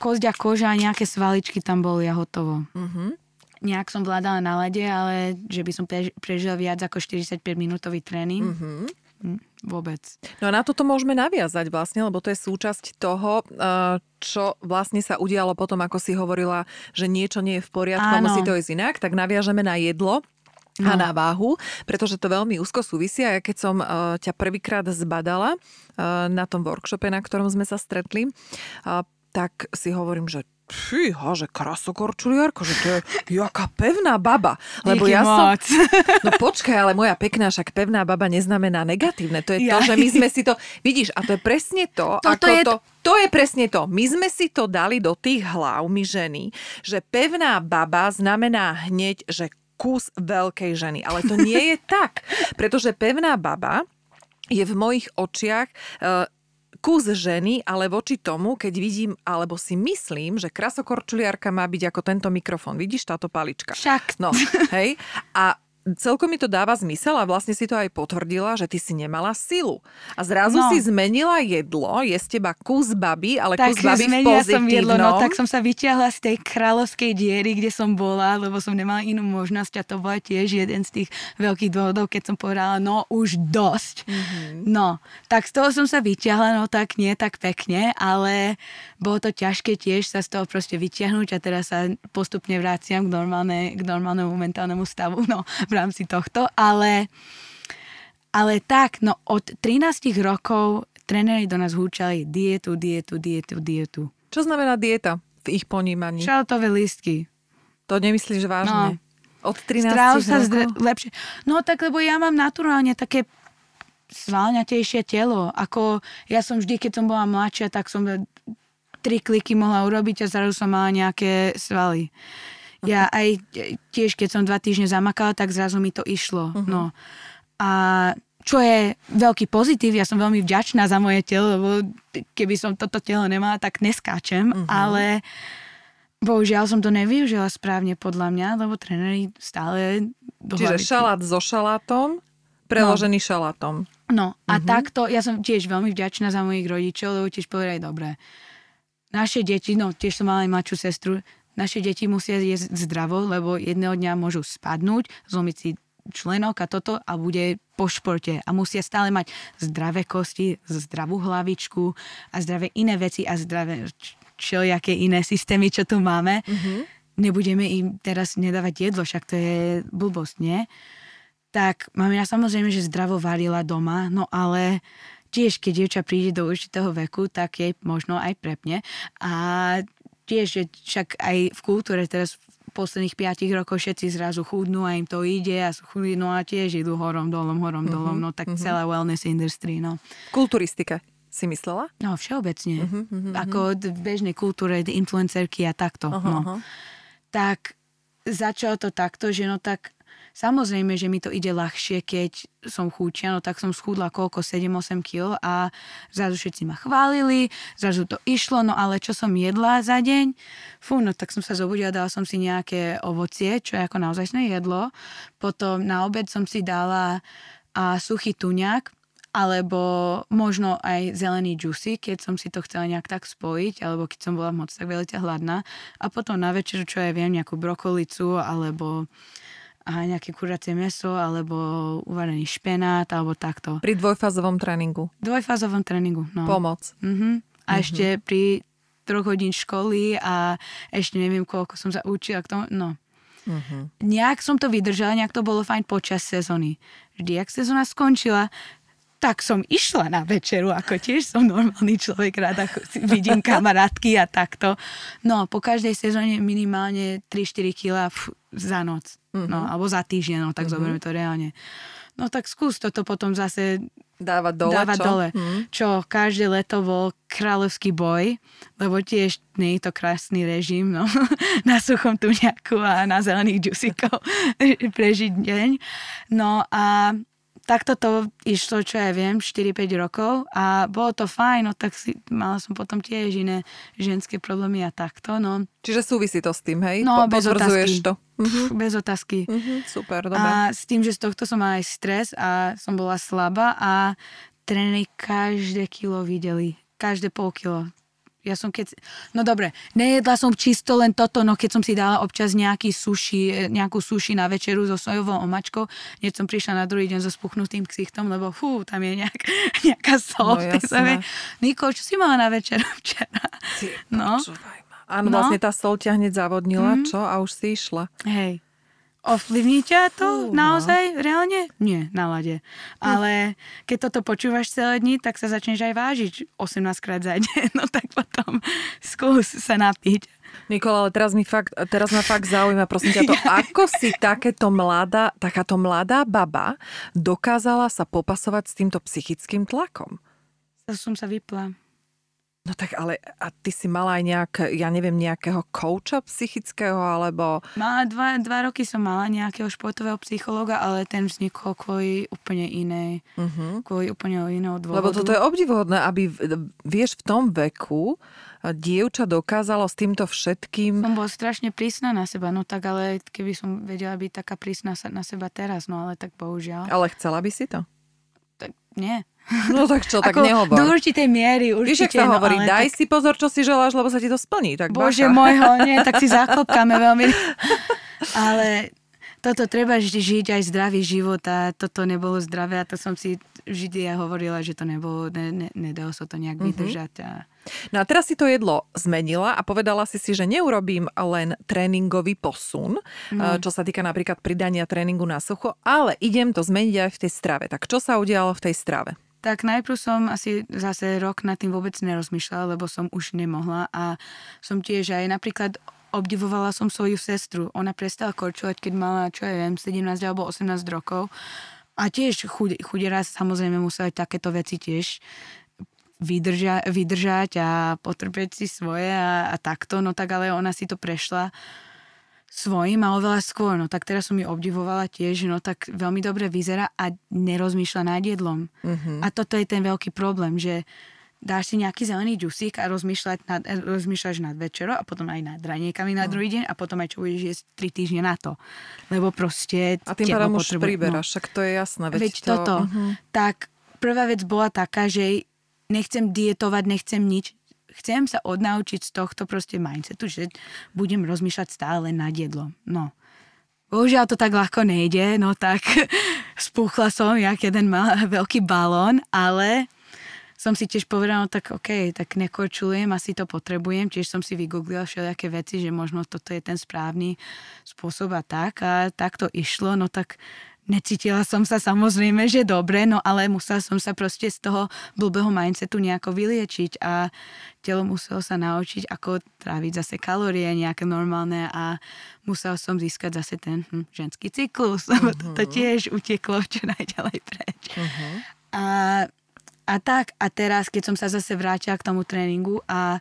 kosť a koža a nejaké svaličky tam boli a hotovo. Uh-huh. Nejak som vládala na lade, ale že by som prežila viac ako 45 minútový tréning. Uh-huh. Vôbec. No a na toto môžeme naviazať vlastne, lebo to je súčasť toho, eh, čo vlastne sa udialo potom, ako si hovorila, že niečo nie je v poriadku musí to ísť inak, tak naviažeme na jedlo. A na váhu, pretože to veľmi úzko súvisí. A ja keď som uh, ťa prvýkrát zbadala uh, na tom workshope, na ktorom sme sa stretli, uh, tak si hovorím, že fíha, že krasokorčuliarka, že to je jaká pevná baba. Lebo Díky ja moc. som... (laughs) No počkaj, ale moja pekná, však pevná baba neznamená negatívne. To je to, Ja. že my sme si to... Vidíš, a to je presne to, Toto ako je to... To je presne to. My sme si to dali do tých hlav, my ženy, že pevná baba znamená hneď, že kus veľkej ženy. Ale to nie je tak. (laughs) Pretože pevná baba je v mojich očiach e, kus ženy, ale voči tomu, keď vidím, alebo si myslím, že krasokorčuliarka má byť ako tento mikrofón. Vidíš táto palička? Však. No, hej. A celkom mi to dáva zmysel a vlastne si to aj potvrdila, že ty si nemala silu. A zrazu No. si zmenila jedlo, je z teba kus baby, ale Tak kus baby v som jedlo, no tak som sa vyťahla z tej kráľovskej diery, kde som bola, lebo som nemala inú možnosť a to bola tiež jeden z tých veľkých dôvodov, keď som povedala, no už dosť. Mhm. Mm-hmm. No, tak z toho som sa vyťahla, no tak nie tak pekne, ale bolo to ťažké tiež sa z toho proste vyťahnuť a teraz sa postupne vraciam k, normálne, k normálnemu momentálnemu stavu, no rámci tohto, ale ale tak, no od 13 rokov tréneri do nás húčali dietu, dietu, dietu, dietu. Čo znamená dieta v ich ponímaní? Šalotové lístky. To nemyslíš vážne? Od 13 Stráv sa zdre, lepšie. No tak, lebo ja mám naturálne také svalňatejšie telo. Ako ja som vždy, keď som bola mladšia, tak som tri kliky mohla urobiť a zrazu som mala nejaké svaly. Ja aj tiež, keď som dva týždne zamakala, tak zrazu mi to išlo. Mhm. No. A čo je veľký pozitív, ja som veľmi vďačná za moje telo, lebo keby som toto telo nemala, tak neskáčem, Mhm. ale bohužiaľ som to nevyužila správne podľa mňa, lebo tréneri stále Čiže šalát so šalátom, preložený šalátom. No a takto, ja som tiež veľmi vďačná za mojich rodičov, lebo tiež povedali, dobre, naše deti, no tiež som mala aj mladšiu sestru, naše deti musia jesť zdravo, lebo jedného dňa môžu spadnúť, zlomiť si členok a toto a bude po športe a musia stále mať zdravé kosti, zdravú hlavičku a zdravé iné veci a zdravé všelijaké iné systémy, čo tu máme. Mm-hmm. Nebudeme im teraz nedávať jedlo, však to je blbosť, nie? tak mamina samozrejme, že zdravo varila doma, no ale tiež, keď dievča príde do určitého veku, tak jej možno aj prepne. A tiež, že však aj v kultúre teraz v posledných 5 rokoch všetci zrazu chudnú a im to ide a sú chudí, no a tiež idú horom, dolom, horom, Mhm, dolom, no tak celá wellness industry, no. V kulturistike si myslela? No všeobecne, Mhm, ako d- v bežnej kultúre, influencerky a takto, Aha, no. aha. tak začalo to takto, že no tak samozrejme, že mi to ide ľahšie, keď som chúčia, no tak som schudla koľko, 7-8 kg a zrazu všetci ma chválili, zrazu to išlo, no ale čo som jedla za deň? Fú, no tak som sa zobudila, dala som si nejaké ovocie, čo je ako naozajstné jedlo. Potom na obed som si dala a suchý tuňak, alebo možno aj zelený juicy, keď som si to chcela nejak tak spojiť, alebo keď som bola moc tak veľmi hladná. A potom na večer, čo ja viem, nejakú brokolicu, alebo a nejaké kuracie meso, alebo uvarený špenát, alebo takto. Pri dvojfázovom tréningu. Dvojfázovom tréningu, no. Pomoc. Mhm. A ešte pri troch hodín školy a ešte neviem, koľko som sa učila k tomu, no. Mhm. Nejak som to vydržala, nejak to bolo fajn počas sezóny. Vždy, ak sezóna skončila, tak som išla na večeru, ako tiež som normálny človek, rada vidím (laughs) kamarátky a takto. No, po každej sezóne minimálne 3-4 kg za noc. No, alebo za týždeň, no tak zoberieme to reálne. No tak skús toto potom zase Dávať dole, dávať čo? dole. Mhm. Čo každé leto bol kráľovský boj, lebo tiež nie je to krásny režim, no, (laughs) na suchom tuňaku a na zelených džusíkov (laughs) prežiť deň. No a takto to išlo, čo ja viem, 4-5 rokov a bolo to fajn, no tak si, mala som potom tiež iné ženské problémy a takto, no. Čiže súvisí to s tým, hej? No, Po- bez otázky. to. Pff, Bez otázky. Mhm, super, dobre. A s tým, že z tohto som mala aj stres a som bola slabá a tréneri každé kilo videli. Každé pol kilo. Ja som keď... No dobre, nejedla som čisto len toto, no keď som si dala občas nejaký sushi, nejakú sushi na večeru so sojovou omačkou, hneď som prišla na druhý deň so spuchnutým ksichtom, lebo fú, tam je nejak, (laughs) nejaká sol No. Niko, čo si mala na večeru (laughs) včera? Ty, No. Áno, No. vlastne tá sol ťa hneď zavodnila, čo? A už si išla. Hej. Ovplyvní ťa to no. naozaj reálne? Nie, na lade. Ale keď toto počúvaš celé dni, tak sa začneš aj vážiť 18 krát za deň. (laughs) No tak potom skús sa napiť. Nikola, ale teraz, mi fakt, teraz ma fakt zaujíma, prosím ťa, to (laughs) ako si takéto mladá, takáto mladá baba dokázala sa popasovať s týmto psychickým tlakom? Som sa vypla. No tak ale a ty si mala aj nejak, ja neviem, nejakého kouča psychického, alebo... Mala dva, dva roky som mala nejakého športového psychológa, ale ten vznikol kvôli úplne inej, uh-huh. kvôli úplne iného dôvodu. Lebo toto je obdivuhodné, aby, vieš, v tom veku dievča dokázalo s týmto všetkým... Som bola strašne prísna na seba, no tak ale keby som vedela byť taká prísna na seba teraz, no ale tak bohužiaľ. Ale chcela by si to? Tak nie. No tak čo, tak Ako nehovor. Do určitej miery, určite. Víš, sa no, hovorí, daj tak... si pozor, čo si želáš, lebo sa ti to splní. Tak Bože bacha. môjho, nie, tak si (laughs) zaklopkáme veľmi. Ale toto treba žiť aj zdravý život a toto nebolo zdravé a to som si vždy ja hovorila, že to nebolo, ne, ne, nedalo sa to nejak mm-hmm. vydržať. A... No a teraz si to jedlo zmenila a povedala si si, že neurobím len tréningový posun, no. čo sa týka napríklad pridania tréningu na sucho, ale idem to zmeniť aj v tej strave. Tak čo sa udialo v tej strave? Tak najprv som asi zase rok nad tým vôbec nerozmýšľala, lebo som už nemohla a som tiež aj napríklad obdivovala som svoju sestru. Ona prestala korčovať, keď mala, čo ja viem, 17 alebo 18 rokov. A tiež chudera samozrejme musela takéto veci tiež vydrža, vydržať a potrpieť si svoje a, a takto, no tak ale ona si to prešla svojim a oveľa skôr. No tak teraz som ju obdivovala tiež, no tak veľmi dobre vyzerá a nerozmýšľa nad jedlom. Mm-hmm. A toto je ten veľký problém, že dáš si nejaký zelený džusík a rozmýšľať nad, rozmýšľaš nad večero a potom aj nad raniekami na no. druhý deň a potom aj čo budeš jesť tri týždne na to. Lebo proste A tým pádom už priberáš, no. však to je jasné. Veď, veď to... toto. Uh-huh. Tak prvá vec bola taká, že nechcem dietovať, nechcem nič, chcem sa odnaučiť z tohto proste mindsetu, že budem rozmýšľať stále nad jedlom. No. Bohužiaľ to tak ľahko nejde, no tak (laughs) spúchla som jak jeden mal, (laughs) veľký balón, ale som si tiež povedala, no tak OK, tak nekorčulujem, asi to potrebujem. Tiež som si vygooglila všelijaké veci, že možno toto je ten správny spôsob a tak. A tak to išlo, no tak necítila som sa samozrejme, že dobre, no ale musela som sa proste z toho blbého mindsetu nejako vyliečiť a telo muselo sa naučiť, ako tráviť zase kalórie nejaké normálne a musel som získať zase ten hm, ženský cyklus, (laughs) uh-huh. to tiež uteklo (laughs) čo najďalej preč. Uh-huh. A, a tak, a teraz, keď som sa zase vrátila k tomu tréningu a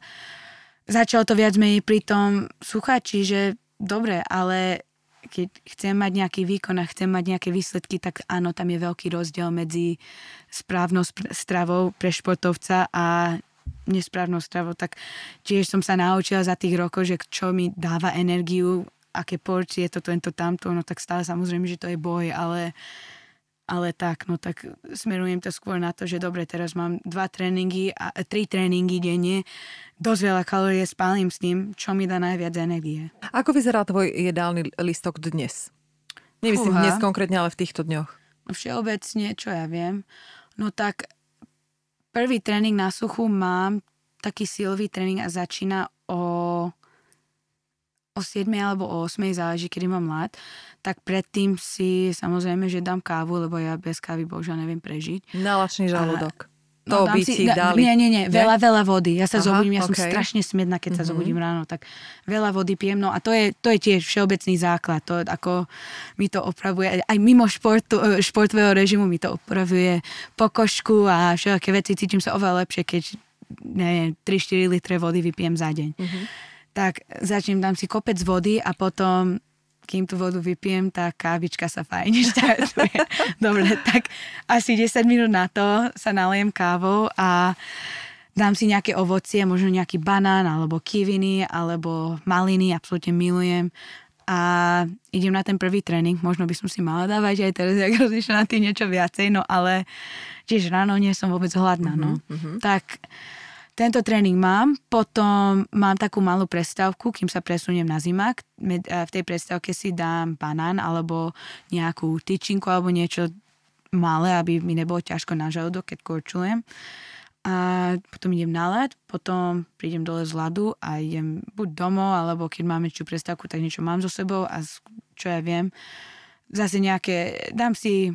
začalo to viac menej pri tom suchači, že dobre, ale keď chcem mať nejaký výkon a chcem mať nejaké výsledky, tak áno, tam je veľký rozdiel medzi správnou stravou pre športovca a nesprávnou stravou. Tak tiež som sa naučila za tých rokov, že čo mi dáva energiu, aké porcie, toto, tento, tamto, no tak stále samozrejme, že to je boj, ale uh, ale tak, no tak smerujem to skôr na to, že dobre, teraz mám dva tréningy a tri tréningy denne, dosť veľa kalórie spálim s tým, čo mi dá najviac energie. Ako vyzerá tvoj jedálny listok dnes? Nemyslím Fúha. dnes konkrétne, ale v týchto dňoch. No všeobecne, čo ja viem. No tak prvý tréning na suchu mám, taký silový tréning a začína o o 7 alebo o 8, záleží, kedy mám mlad, tak predtým si samozrejme, že dám kávu, lebo ja bez kávy bohužiaľ neviem prežiť. Nalačný žalúdok. A, to no, by si, dali. Nie, nie, nie, veľa, veľa vody. Ja sa Aha, zobudím, ja okay. som strašne smedná, keď mm-hmm. sa mhm. zobudím ráno, tak veľa vody pijem. No a to je, to je tiež všeobecný základ. To ako mi to opravuje, aj mimo športu, e, športového režimu mi to opravuje pokožku a všetké veci. Cítim sa oveľa lepšie, keď neviem, 3-4 litre vody vypijem za deň. Mm-hmm tak začnem, dám si kopec vody a potom kým tú vodu vypijem, tá kávička sa fajne (laughs) štartuje. Dobre, tak asi 10 minút na to sa nalejem kávou a dám si nejaké ovocie, možno nejaký banán, alebo kiviny, alebo maliny, absolútne milujem. A idem na ten prvý tréning, možno by som si mala dávať aj teraz, jak rozlišla na tým niečo viacej, no ale tiež ráno nie som vôbec hladná, no. Mm-hmm. Tak tento tréning mám, potom mám takú malú prestávku, kým sa presuniem na zimák. V tej prestávke si dám banán alebo nejakú tyčinku alebo niečo malé, aby mi nebolo ťažko na žalúdok, keď korčujem. A potom idem na led, potom prídem dole z ľadu a idem buď domov, alebo keď máme čo prestávku, tak niečo mám so sebou a čo ja viem, zase nejaké, dám si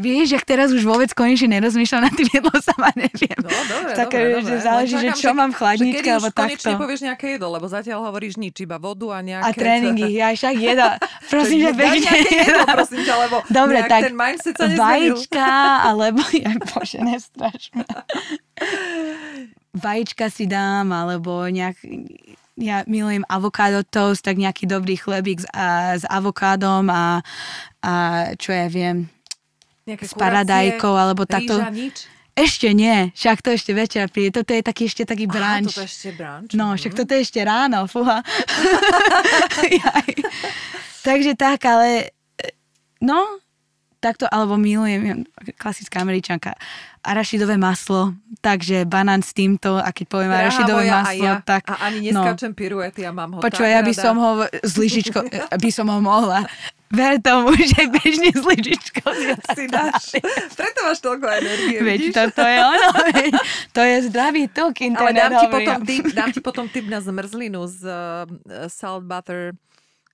Vieš, ak teraz už vôbec konečne nerozmýšľam nad tým jedlo sama, neviem. No, dobre, Také, dobre, že dobre. záleží, že čo mám v chladničke, že alebo už konečne takto. povieš nejaké jedlo, lebo zatiaľ hovoríš nič, iba vodu a nejaké... A tréningy, ja však jedla. (laughs) Prosím, že bežne jedlo, prosím ťa, lebo (laughs) Dobre, tak ten mindset sa nezmenil. vajíčka, alebo, (laughs) ja bože, nestraš ma. Vajíčka si dám, alebo nejak, ja milujem avokádo toast, tak nejaký dobrý chlebík s, a, s avokádom a, a čo ja viem, s paradajkou, alebo takto. Nič? Ešte nie, však to ešte večer príde. Toto je taký ešte taký Aha, brunch. toto ešte brunch. No, mhm. však toto je ešte ráno. (laughs) Jaj. Takže tak, ale e, no, takto, alebo milujem, klasická američanka, arašidové maslo, takže banán s týmto, a keď poviem Drahá arašidové moja, maslo, a ja, tak... A ani no. neskáčem piruety, ja mám ho Počuj, ja by rada. som ho s lyžičkou, (laughs) by som ho mohla. Ver tomu, (laughs) že bežne s lyžičkou si dáš. Preto máš toľko energie, Veď vidíš? toto je ono, veď, to je zdravý tuk, Ale dám ti, potom tip, dám ti potom tip na zmrzlinu z uh, salt butter,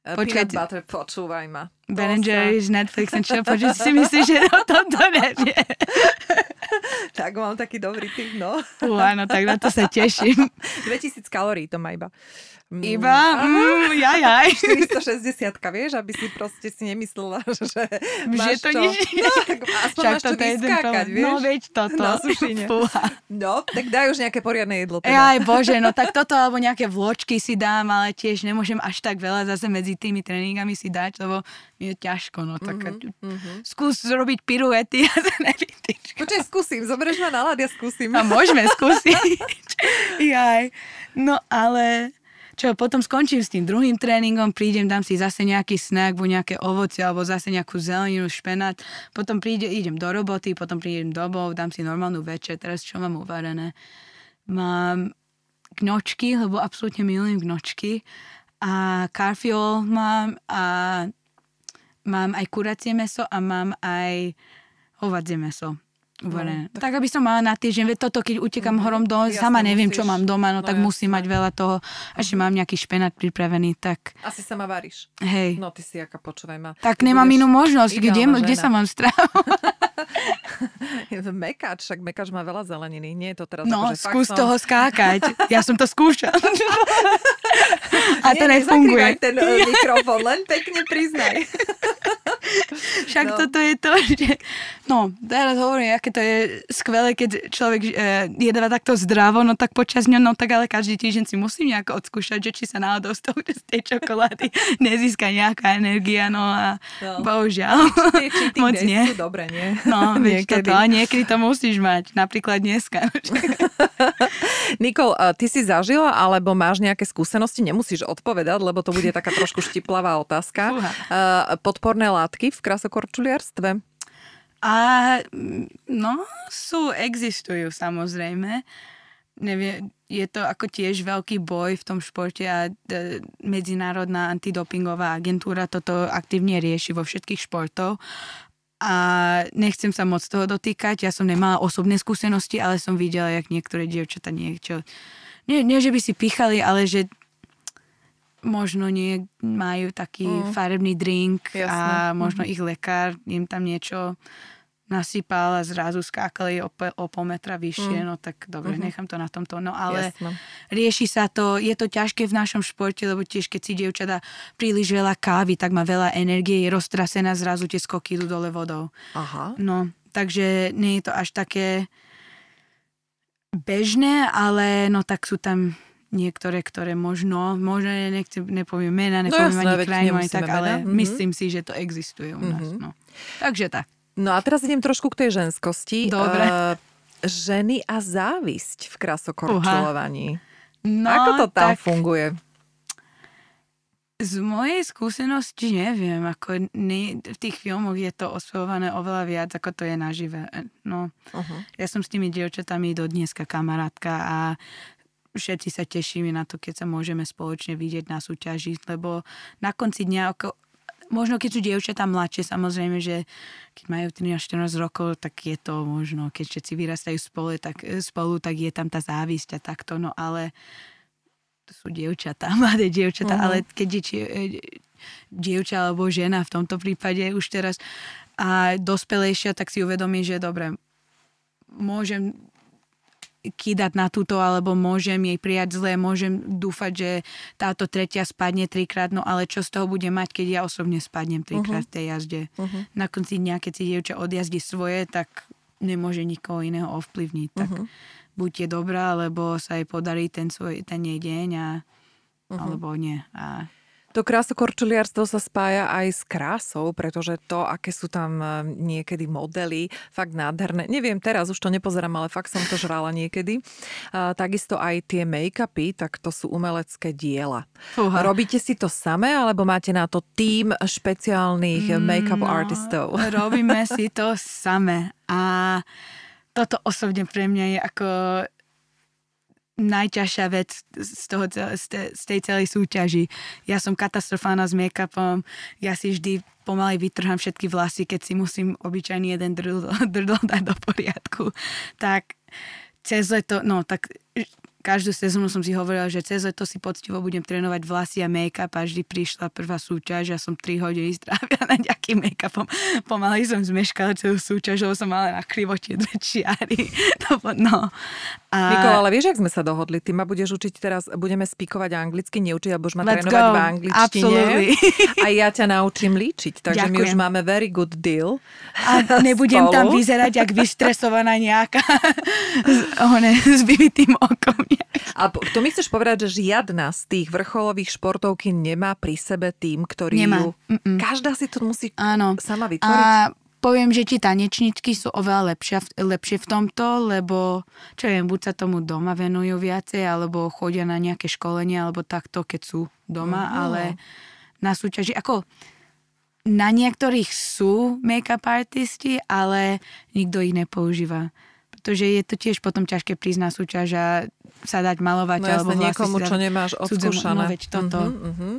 uh, peanut butter, počúvaj ma. Ben Jerry's, Netflix and chill, počuť si myslíš, že o tomto nevie. (laughs) Tak mám taký dobrý tip, no. Fú, áno, tak na to sa teším. (laughs) 2000 kalórií to má iba. Mm, Iba, mm, jajaj. 460, vieš, aby si proste si nemyslela, (laughs) že máš to čo. nič No, tak aspoň máš čo vyskákať, problém. vieš. No veď toto. Na sušine. No, tak daj už nejaké poriadne jedlo. Teda. Jaj, bože, no tak toto alebo nejaké vločky si dám, ale tiež nemôžem až tak veľa zase medzi tými tréningami si dať, lebo je ťažko, no tak Mhm, skús robiť piruety a (laughs) to nevytýčka. Počkaj, skúsim, zoberieš ma na ľad, ja skúsim. A môžeme (laughs) skúsiť. Jaj. No ale čo, potom skončím s tým druhým tréningom, prídem, dám si zase nejaký snack, buď nejaké ovocie, alebo zase nejakú zeleninu, špenát. Potom príde, idem do roboty, potom prídem domov, dám si normálnu večer. Teraz čo mám uvarené? Mám gnočky, lebo absolútne milujem gnočky. A karfiol mám a mám aj kuracie meso a mám aj hovadzie meso. Uvarené. No, tak... tak aby som mala na týždeň, veď toto keď utekam mm, horom do, jasne, sama neviem, čo musíš. mám doma, no, No tak jasne. musím mať veľa toho. A ešte mám nejaký špenát pripravený, tak Asi sama varíš. hej. No ty si aká, počúvaj ma. tak Ty nemám budeš inú možnosť, kde, ideálna kde žena. sa mám stravovať. (laughs) (laughs) Mekáč, však mekáč má veľa zeleniny. Nie je to teraz No, akože skús som- toho skákať. Ja som to skúšal. (laughs) A to Nie, nefunguje. nezakrývaj ten uh, (laughs) mikrofón, len pekne priznaj. Však No. toto je to, že... No, teraz hovorím, aké to je skvelé, keď človek e, jedáva takto zdravo, no tak počas ňo, no tak ale každý týždeň si musím nejako odskúšať, že či sa náhodou z, toho, z tej čokolády nezíska nejaká energia, no a No. bohužiaľ, Tie cheating moc nie. sú dobré, nie? No, vieš Niekedy. toto, a niekedy to musíš mať, napríklad dneska. (laughs) Nikol, ty si zažila, alebo máš nejaké skúsenosti, nemusíš odpovedať, lebo to bude taká trošku štiplavá otázka. Fúha. Uh, podporné látky v krasokorčuliarstve? A no, sú, existujú samozrejme. Nevie, je to ako tiež veľký boj v tom športe a e, Medzinárodná antidopingová agentúra toto aktívne rieši vo všetkých športov. A nechcem sa moc toho dotýkať, ja som nemala osobné skúsenosti, ale som videla, jak niektoré dievčatá niečo... Nie, nie, že by si pichali, ale že možno nie majú taký Mm. farebný drink Jasné. a možno ich lekár im tam niečo nasypal a zrazu skákali o, pe- o pol metra vyššie, Mm. no tak dobre, Mhm. nechám to na tomto. No ale Jasné. rieši sa to, je to ťažké v našom športe, lebo tiež keď si dievča dá príliš veľa kávy, tak má veľa energie, je roztrasená, zrazu tie skoky idú dole vodou. Aha. No, takže nie je to až také bežné, ale no tak sú tam niektoré, ktoré možno, možno nechcem, nepoviem mena, nepoviem jasné, ani krajinu, ani tak, ale. Mhm. myslím si, že to existuje u nás. Mhm. No. Takže tak. No a teraz idem trošku k tej ženskosti. Dobre. Uh, ženy a závisť v krasokorčulovaní. No, Ako to tam tak funguje? z mojej skúsenosti neviem, ako ne, v tých filmoch je to osvojované oveľa viac, ako to je nažive. No, Uh-huh. ja som s tými dievčatami do dneska kamarátka a všetci sa tešíme na to, keď sa môžeme spoločne vidieť na súťaži, lebo na konci dňa, ako, možno keď sú dievčatá mladšie, samozrejme, že keď majú 13-14 rokov, tak je to možno, keď všetci vyrastajú spolu, tak, spolu, tak je tam tá závisť a takto, no ale to sú dievčatá, (laughs) mladé dievčatá, Mhm. ale keď je e, dievča alebo žena v tomto prípade už teraz a dospelejšia, tak si uvedomí, že dobre, môžem kýdať na túto, alebo môžem jej prijať zle, môžem dúfať, že táto tretia spadne trikrát, no ale čo z toho bude mať, keď ja osobne spadnem trikrát uh-huh. v tej jazde. Uh-huh. Na konci dňa, keď si dievča odjazdí svoje, tak nemôže nikoho iného ovplyvniť. Tak uh-huh. buď je dobrá, alebo sa jej podarí ten, svoj, ten jej deň, a, uh-huh. alebo nie. A to krásokorčuliarstvo sa spája aj s krásou, pretože to, aké sú tam e, niekedy modely, fakt nádherné. Neviem, teraz už to nepozerám, ale fakt som to žrala niekedy. A, takisto aj tie make-upy, tak to sú umelecké diela. Fúha. Robíte si to samé, alebo máte na to tým špeciálnych mm, make-up no, artistov? (laughs) Robíme si to samé. A toto osobne pre mňa je ako najťažšia vec z, toho, z, tej celej súťaži. Ja som katastrofálna s make-upom, ja si vždy pomaly vytrhám všetky vlasy, keď si musím obyčajný jeden drdol dať do poriadku. Tak cez leto, no tak každú sezónu som si hovorila, že cez leto si poctivo budem trénovať vlasy a make-up a vždy prišla prvá súťaž a som 3 hodiny strávila (laughs) na nejakým make-upom. Pomaly som zmeškala celú súťaž, lebo som mala na krivotie dve čiary. (laughs) no. A... Nikola, ale vieš, ak sme sa dohodli? Ty ma budeš učiť teraz, budeme spikovať anglicky, neučiť, alebo už ma Let's trénovať go. v angličtine. (laughs) A ja ťa naučím líčiť, takže Ďakujem. my už máme very good deal. A nebudem spolu. tam vyzerať, jak vystresovaná nejaká s vybitým okom. A to mi chceš povedať, že žiadna z tých vrcholových športovky nemá pri sebe tým, ktorý nemá. ju... Mm-mm. Každá si to musí Áno. sama vytvoriť? A poviem, že ti tanečničky sú oveľa lepšie, lepšie v tomto, lebo čo viem, buď sa tomu doma venujú viacej, alebo chodia na nejaké školenia, alebo takto, keď sú doma, uh-huh. ale na súťaži, ako na niektorých sú make-up artisti, ale nikto ich nepoužíva pretože je to tiež potom ťažké prísť na súťaž a sa dať malovať. No alebo niekomu, čo nemáš odskúšané. No, veď toto. Uh-huh, uh-huh.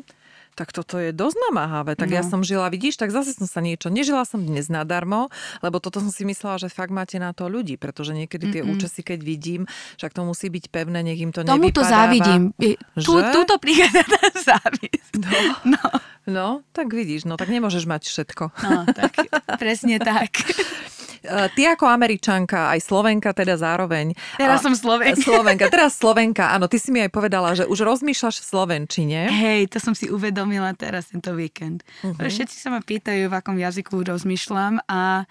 Tak toto je dosť namáhavé. Tak no. ja som žila, vidíš, tak zase som sa niečo, nežila som dnes nadarmo, lebo toto som si myslela, že fakt máte na to ľudí, pretože niekedy tie Mm-mm. účesy, keď vidím, však to musí byť pevné, nech im to Tomu to závidím. Tu, túto prichádza závisť. No. no. no, tak vidíš, no tak nemôžeš mať všetko. No, tak presne tak. (laughs) Eh, ty ako Američanka, aj Slovenka teda zároveň. Teraz som Slovenka. (laughs) Slovenka, teraz Slovenka, áno, ty si mi aj povedala, že už rozmýšľaš v Slovenčine. Hej, to som si uvedomila teraz tento víkend. Uh-huh. Všetci sa ma pýtajú, v akom jazyku rozmýšľam a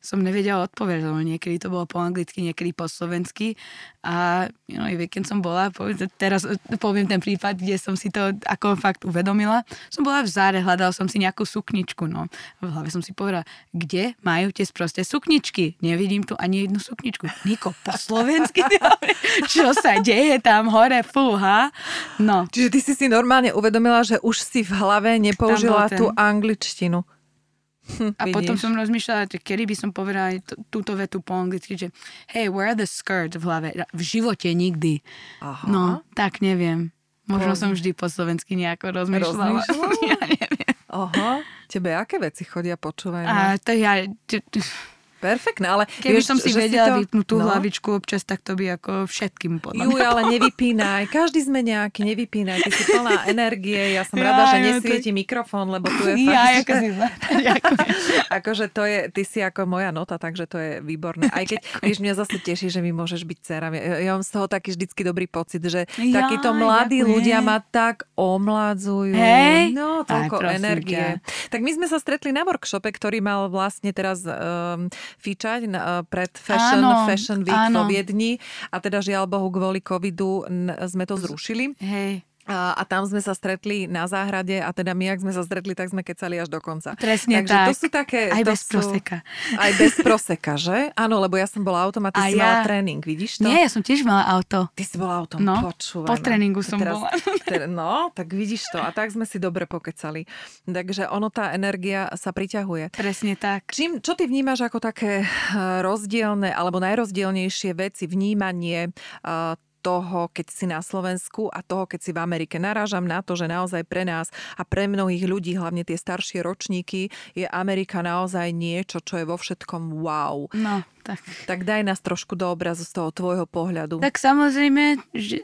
som nevedela odpovedať, lebo niekedy to bolo po anglicky, niekedy po slovensky a you know, keď som bola, teraz poviem ten prípad, kde som si to ako fakt uvedomila, som bola v záre, hľadala som si nejakú sukničku, no. V hlave som si povedala, kde majú tie sprosté sukničky? Nevidím tu ani jednu sukničku. Niko, po slovensky? (laughs) Čo sa deje tam hore? Fúha. No. Čiže ty si si normálne uvedomila, že už si v hlave nepoužila tú angličtinu. Hm, a vidíš. potom som rozmýšľala, že kedy by som povedala t- túto vetu po anglicky, že hey, where are the skirts v hlave? V živote nikdy. Aha. No, tak neviem. Možno som vždy po slovensky nejako rozmýšľala. rozmýšľala? (laughs) ja neviem. Aha. Tebe aké veci chodia počúvať? A to ja... Perfektné, ale... Keby vieš, som si vedela to... vypnúť tú no? hlavičku občas, tak to by ako všetkým podľa Juj, ale nevypínaj. Každý sme nejaký, nevypínaj. Ty si plná (laughs) energie. Ja som ja, rada, že nesvieti to... mikrofón, lebo tu je (laughs) ja, fakt... (laughs) Ja, akože to je, ty si ako moja nota, takže to je výborné. Aj keď, vieš, mňa zase teší, že mi môžeš byť dcera. Ja, ja mám z toho taký vždycky dobrý pocit, že ja, takíto mladí ďakujem. ľudia ma tak omladzujú. Hej? No, toľko Aj, energie. Ťa. Tak my sme sa stretli na workshope, ktorý mal vlastne teraz um, fičať na, pred Fashion, áno, Fashion Week áno. vo Viedni a teda žiaľ Bohu kvôli covidu sme to zrušili. Hej. A, a tam sme sa stretli na záhrade a teda my, ak sme sa stretli, tak sme kecali až do konca. Presne Takže tak. to sú také... Aj to bez sú, proseka. Aj bez proseka, že? Áno, lebo ja som bola autom a ty a si ja... mala tréning, vidíš to? Nie, ja som tiež mala auto. Ty si bola autom, no, počúvaj. Po tréningu som teraz, bola. (laughs) Ter, no, tak vidíš to. A tak sme si dobre pokecali. Takže ono, tá energia sa priťahuje. Presne tak. Čím, čo ty vnímaš ako také eh, rozdielne alebo najrozdielnejšie veci, vnímanie uh, toho, keď si na Slovensku a toho, keď si v Amerike. Narážam na to, že naozaj pre nás a pre mnohých ľudí, hlavne tie staršie ročníky, je Amerika naozaj niečo, čo je vo všetkom wow. No, tak. Tak daj nás trošku do obrazu z toho tvojho pohľadu. Tak samozrejme, že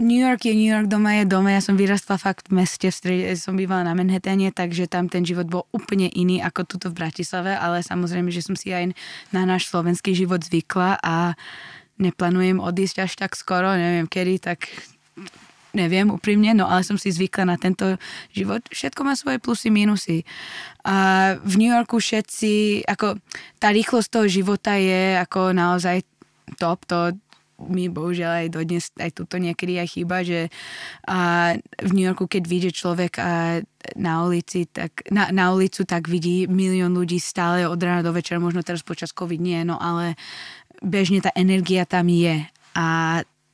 New York je New York, doma je doma. Ja som vyrastla fakt v meste, v strede, som bývala na Manhattane, takže tam ten život bol úplne iný ako tuto v Bratislave, ale samozrejme, že som si aj na náš slovenský život zvykla a neplánujem odísť až tak skoro, neviem kedy, tak neviem úprimne, no ale som si zvykla na tento život. Všetko má svoje plusy, minusy. A v New Yorku všetci, ako tá rýchlosť toho života je ako naozaj top, to mi bohužiaľ aj dodnes, aj tuto niekedy aj chýba, že a v New Yorku, keď vidie človek a na ulici, tak, na, na ulicu, tak vidí milión ľudí stále od rána do večera, možno teraz počas COVID nie, no ale bežne tá energia tam je. A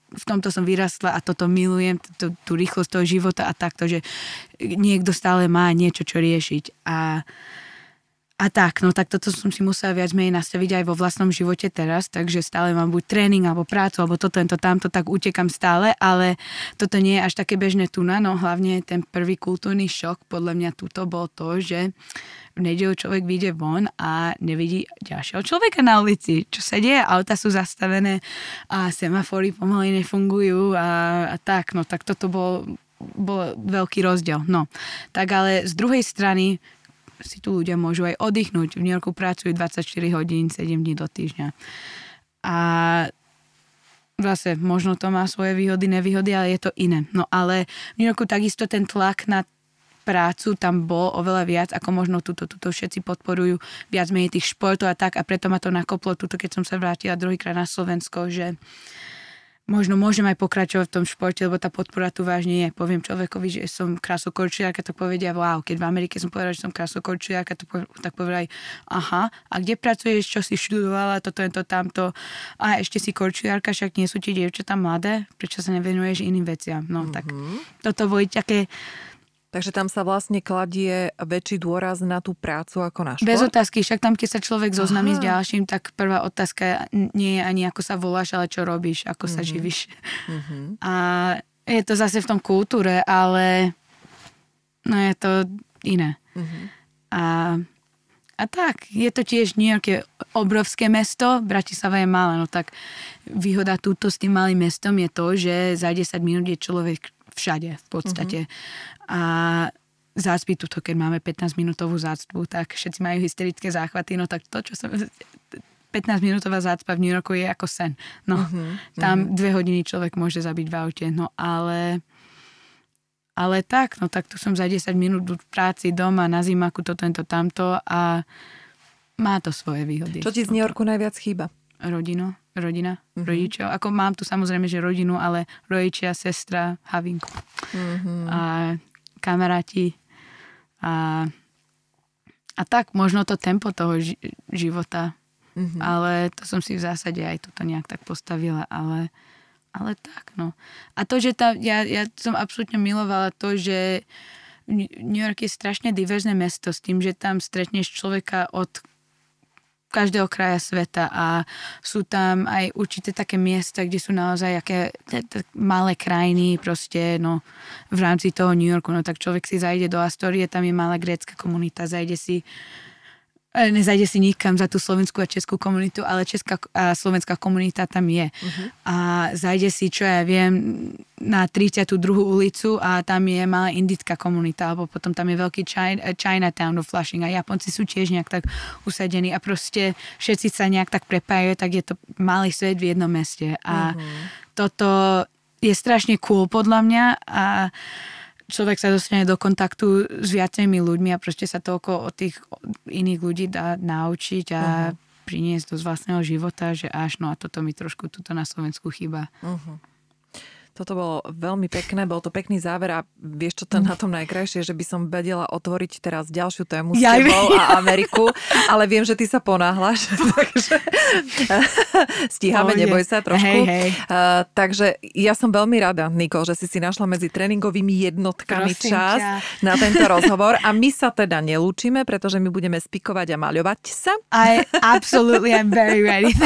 v tomto som vyrastla a toto milujem, tú, tú rýchlosť toho života a takto, že niekto stále má niečo, čo riešiť. A a tak, no tak toto som si musela viac menej nastaviť aj vo vlastnom živote teraz, takže stále mám buď tréning alebo prácu, alebo toto, to, tamto, tak utekam stále, ale toto nie je až také bežné tu na, no hlavne ten prvý kultúrny šok podľa mňa tuto bol to, že v nedelu človek vyjde von a nevidí ďalšieho človeka na ulici. Čo sa deje? Auta sú zastavené a semafory pomaly nefungujú a, a tak, no tak toto bol bol veľký rozdiel. No, tak ale z druhej strany si tu ľudia môžu aj oddychnúť. V New Yorku pracujú 24 hodín, 7 dní do týždňa. A zase možno to má svoje výhody, nevýhody, ale je to iné. No ale v New Yorku takisto ten tlak na prácu tam bol oveľa viac, ako možno túto, túto všetci podporujú viac menej tých športov a tak a preto ma to nakoplo túto, keď som sa vrátila druhýkrát na Slovensko, že uh, možno môžem aj pokračovať v tom športe, lebo tá podpora tu vážne je. Poviem človekovi, že som krasokorčiarka, to povedia, wow, keď v Amerike som povedala, že som krasokorčiarka, to tak povedali, aha, a kde pracuješ, čo si študovala, toto to tamto, a ešte si korčiarka, však nie sú ti dievčatá mladé, prečo sa nevenuješ iným veciam. No mm-hmm. tak mhm. toto boli také Takže tam sa vlastne kladie väčší dôraz na tú prácu ako na šport? Bez otázky, však tam, keď sa človek zoznámi s ďalším, tak prvá otázka nie je ani ako sa voláš, ale čo robíš, ako mm-hmm. sa mhm. živíš. Mm-hmm. A je to zase v tom kultúre, ale no je to iné. Mm-hmm. A, a tak, je to tiež nejaké obrovské mesto, Bratislava je malé, no tak výhoda túto s tým malým mestom je to, že za 10 minút je človek všade v podstate. Uh-huh. A zácpy tuto, keď máme 15 minútovú zácpu, tak všetci majú hysterické záchvaty, no tak to, čo som... 15 minútová zácpa v New Yorku je ako sen. No, uh-huh. tam uh-huh. dve hodiny človek môže zabiť v aute, no ale... Ale tak, no tak tu som za 10 minút v práci, doma, na zimaku, to, tento, tamto a má to svoje výhody. Čo ti z New Yorku najviac chýba? Rodino rodina, mm-hmm. rodičov. Ako mám tu samozrejme, že rodinu, ale rodičia, sestra, Havinku. Mm-hmm. A kamaráti. A, a tak, možno to tempo toho ži- života. Mm-hmm. Ale to som si v zásade aj toto nejak tak postavila, ale, ale tak, no. A to, že tá, ja, ja som absolútne milovala to, že New York je strašne diverzné mesto s tým, že tam stretneš človeka od každého kraja sveta a sú tam aj určité také miesta, kde sú naozaj aké malé krajiny proste no, v rámci toho New Yorku. No tak človek si zajde do Astorie, tam je malá grécka komunita, zajde si nezajde si nikam za tú slovenskú a českú komunitu, ale česká a slovenská komunita tam je. Uh-huh. A zajde si, čo ja viem, na 32. ulicu a tam je malá indická komunita, alebo potom tam je veľký China, Chinatown do Flushing a Japonci sú tiež nejak tak usadení a proste všetci sa nejak tak prepájajú, tak je to malý svet v jednom meste. A uh-huh. toto je strašne cool podľa mňa a človek sa dostane do kontaktu s viacerými ľuďmi a proste sa toľko od tých iných ľudí dá naučiť a uh-huh. priniesť do vlastného života, že až no a toto mi trošku tuto na Slovensku chýba. Uh-huh. Toto bolo veľmi pekné, bol to pekný záver a vieš čo to na tom najkrajšie, že by som vedela otvoriť teraz ďalšiu tému s ja tebou a Ameriku, ale viem, že ty sa ponáhľaš, (laughs) takže stíhame, oh, neboj sa trošku. Hej, hej. Uh, takže ja som veľmi rada, Niko, že si si našla medzi tréningovými jednotkami Prosím čas ťa. na tento rozhovor a my sa teda nelúčime, pretože my budeme spikovať a maľovať sa. I absolutely am very ready. (laughs)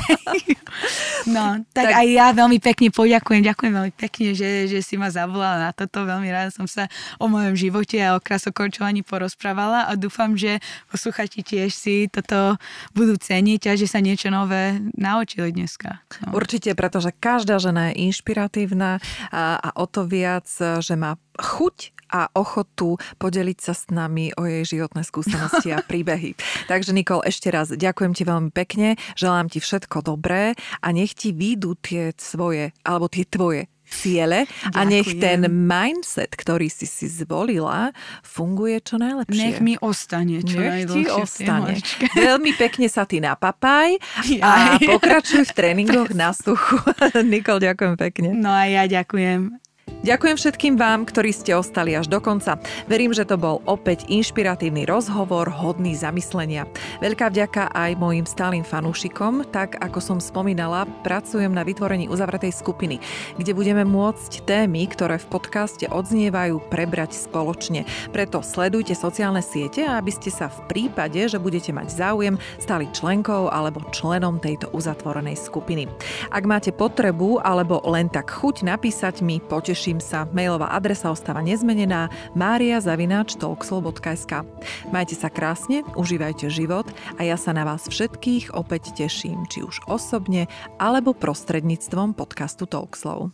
No, tak, tak aj ja veľmi pekne poďakujem, ďakujem veľmi pekne pekne, že, že si ma zavolala na toto. Veľmi rada som sa o mojom živote a o krasokorčovaní porozprávala a dúfam, že posluchači tiež si toto budú ceniť a že sa niečo nové naučili dneska. No. Určite, pretože každá žena je inšpiratívna a, a o to viac, že má chuť a ochotu podeliť sa s nami o jej životné skúsenosti a (laughs) príbehy. Takže Nikol, ešte raz ďakujem ti veľmi pekne, želám ti všetko dobré a nech ti výjdu tie svoje, alebo tie tvoje ciele Ďakujem. a nech ten mindset, ktorý si si zvolila, funguje čo najlepšie. Nech mi ostane čo nech ti ostane. (laughs) Veľmi pekne sa ty napapaj a pokračuj v tréningoch (laughs) na suchu. (laughs) Nikol, ďakujem pekne. No a ja ďakujem. Ďakujem všetkým vám, ktorí ste ostali až do konca. Verím, že to bol opäť inšpiratívny rozhovor, hodný zamyslenia. Veľká vďaka aj mojim stálym fanúšikom. Tak ako som spomínala, pracujem na vytvorení uzavretej skupiny, kde budeme môcť témy, ktoré v podcaste odznievajú, prebrať spoločne. Preto sledujte sociálne siete, aby ste sa v prípade, že budete mať záujem, stali členkou alebo členom tejto uzatvorenej skupiny. Ak máte potrebu alebo len tak chuť napísať mi, poteším Teším sa. Mailová adresa ostáva nezmenená mariazavináč.talkslow.sk Majte sa krásne, užívajte život a ja sa na vás všetkých opäť teším, či už osobne alebo prostredníctvom podcastu Talkslow.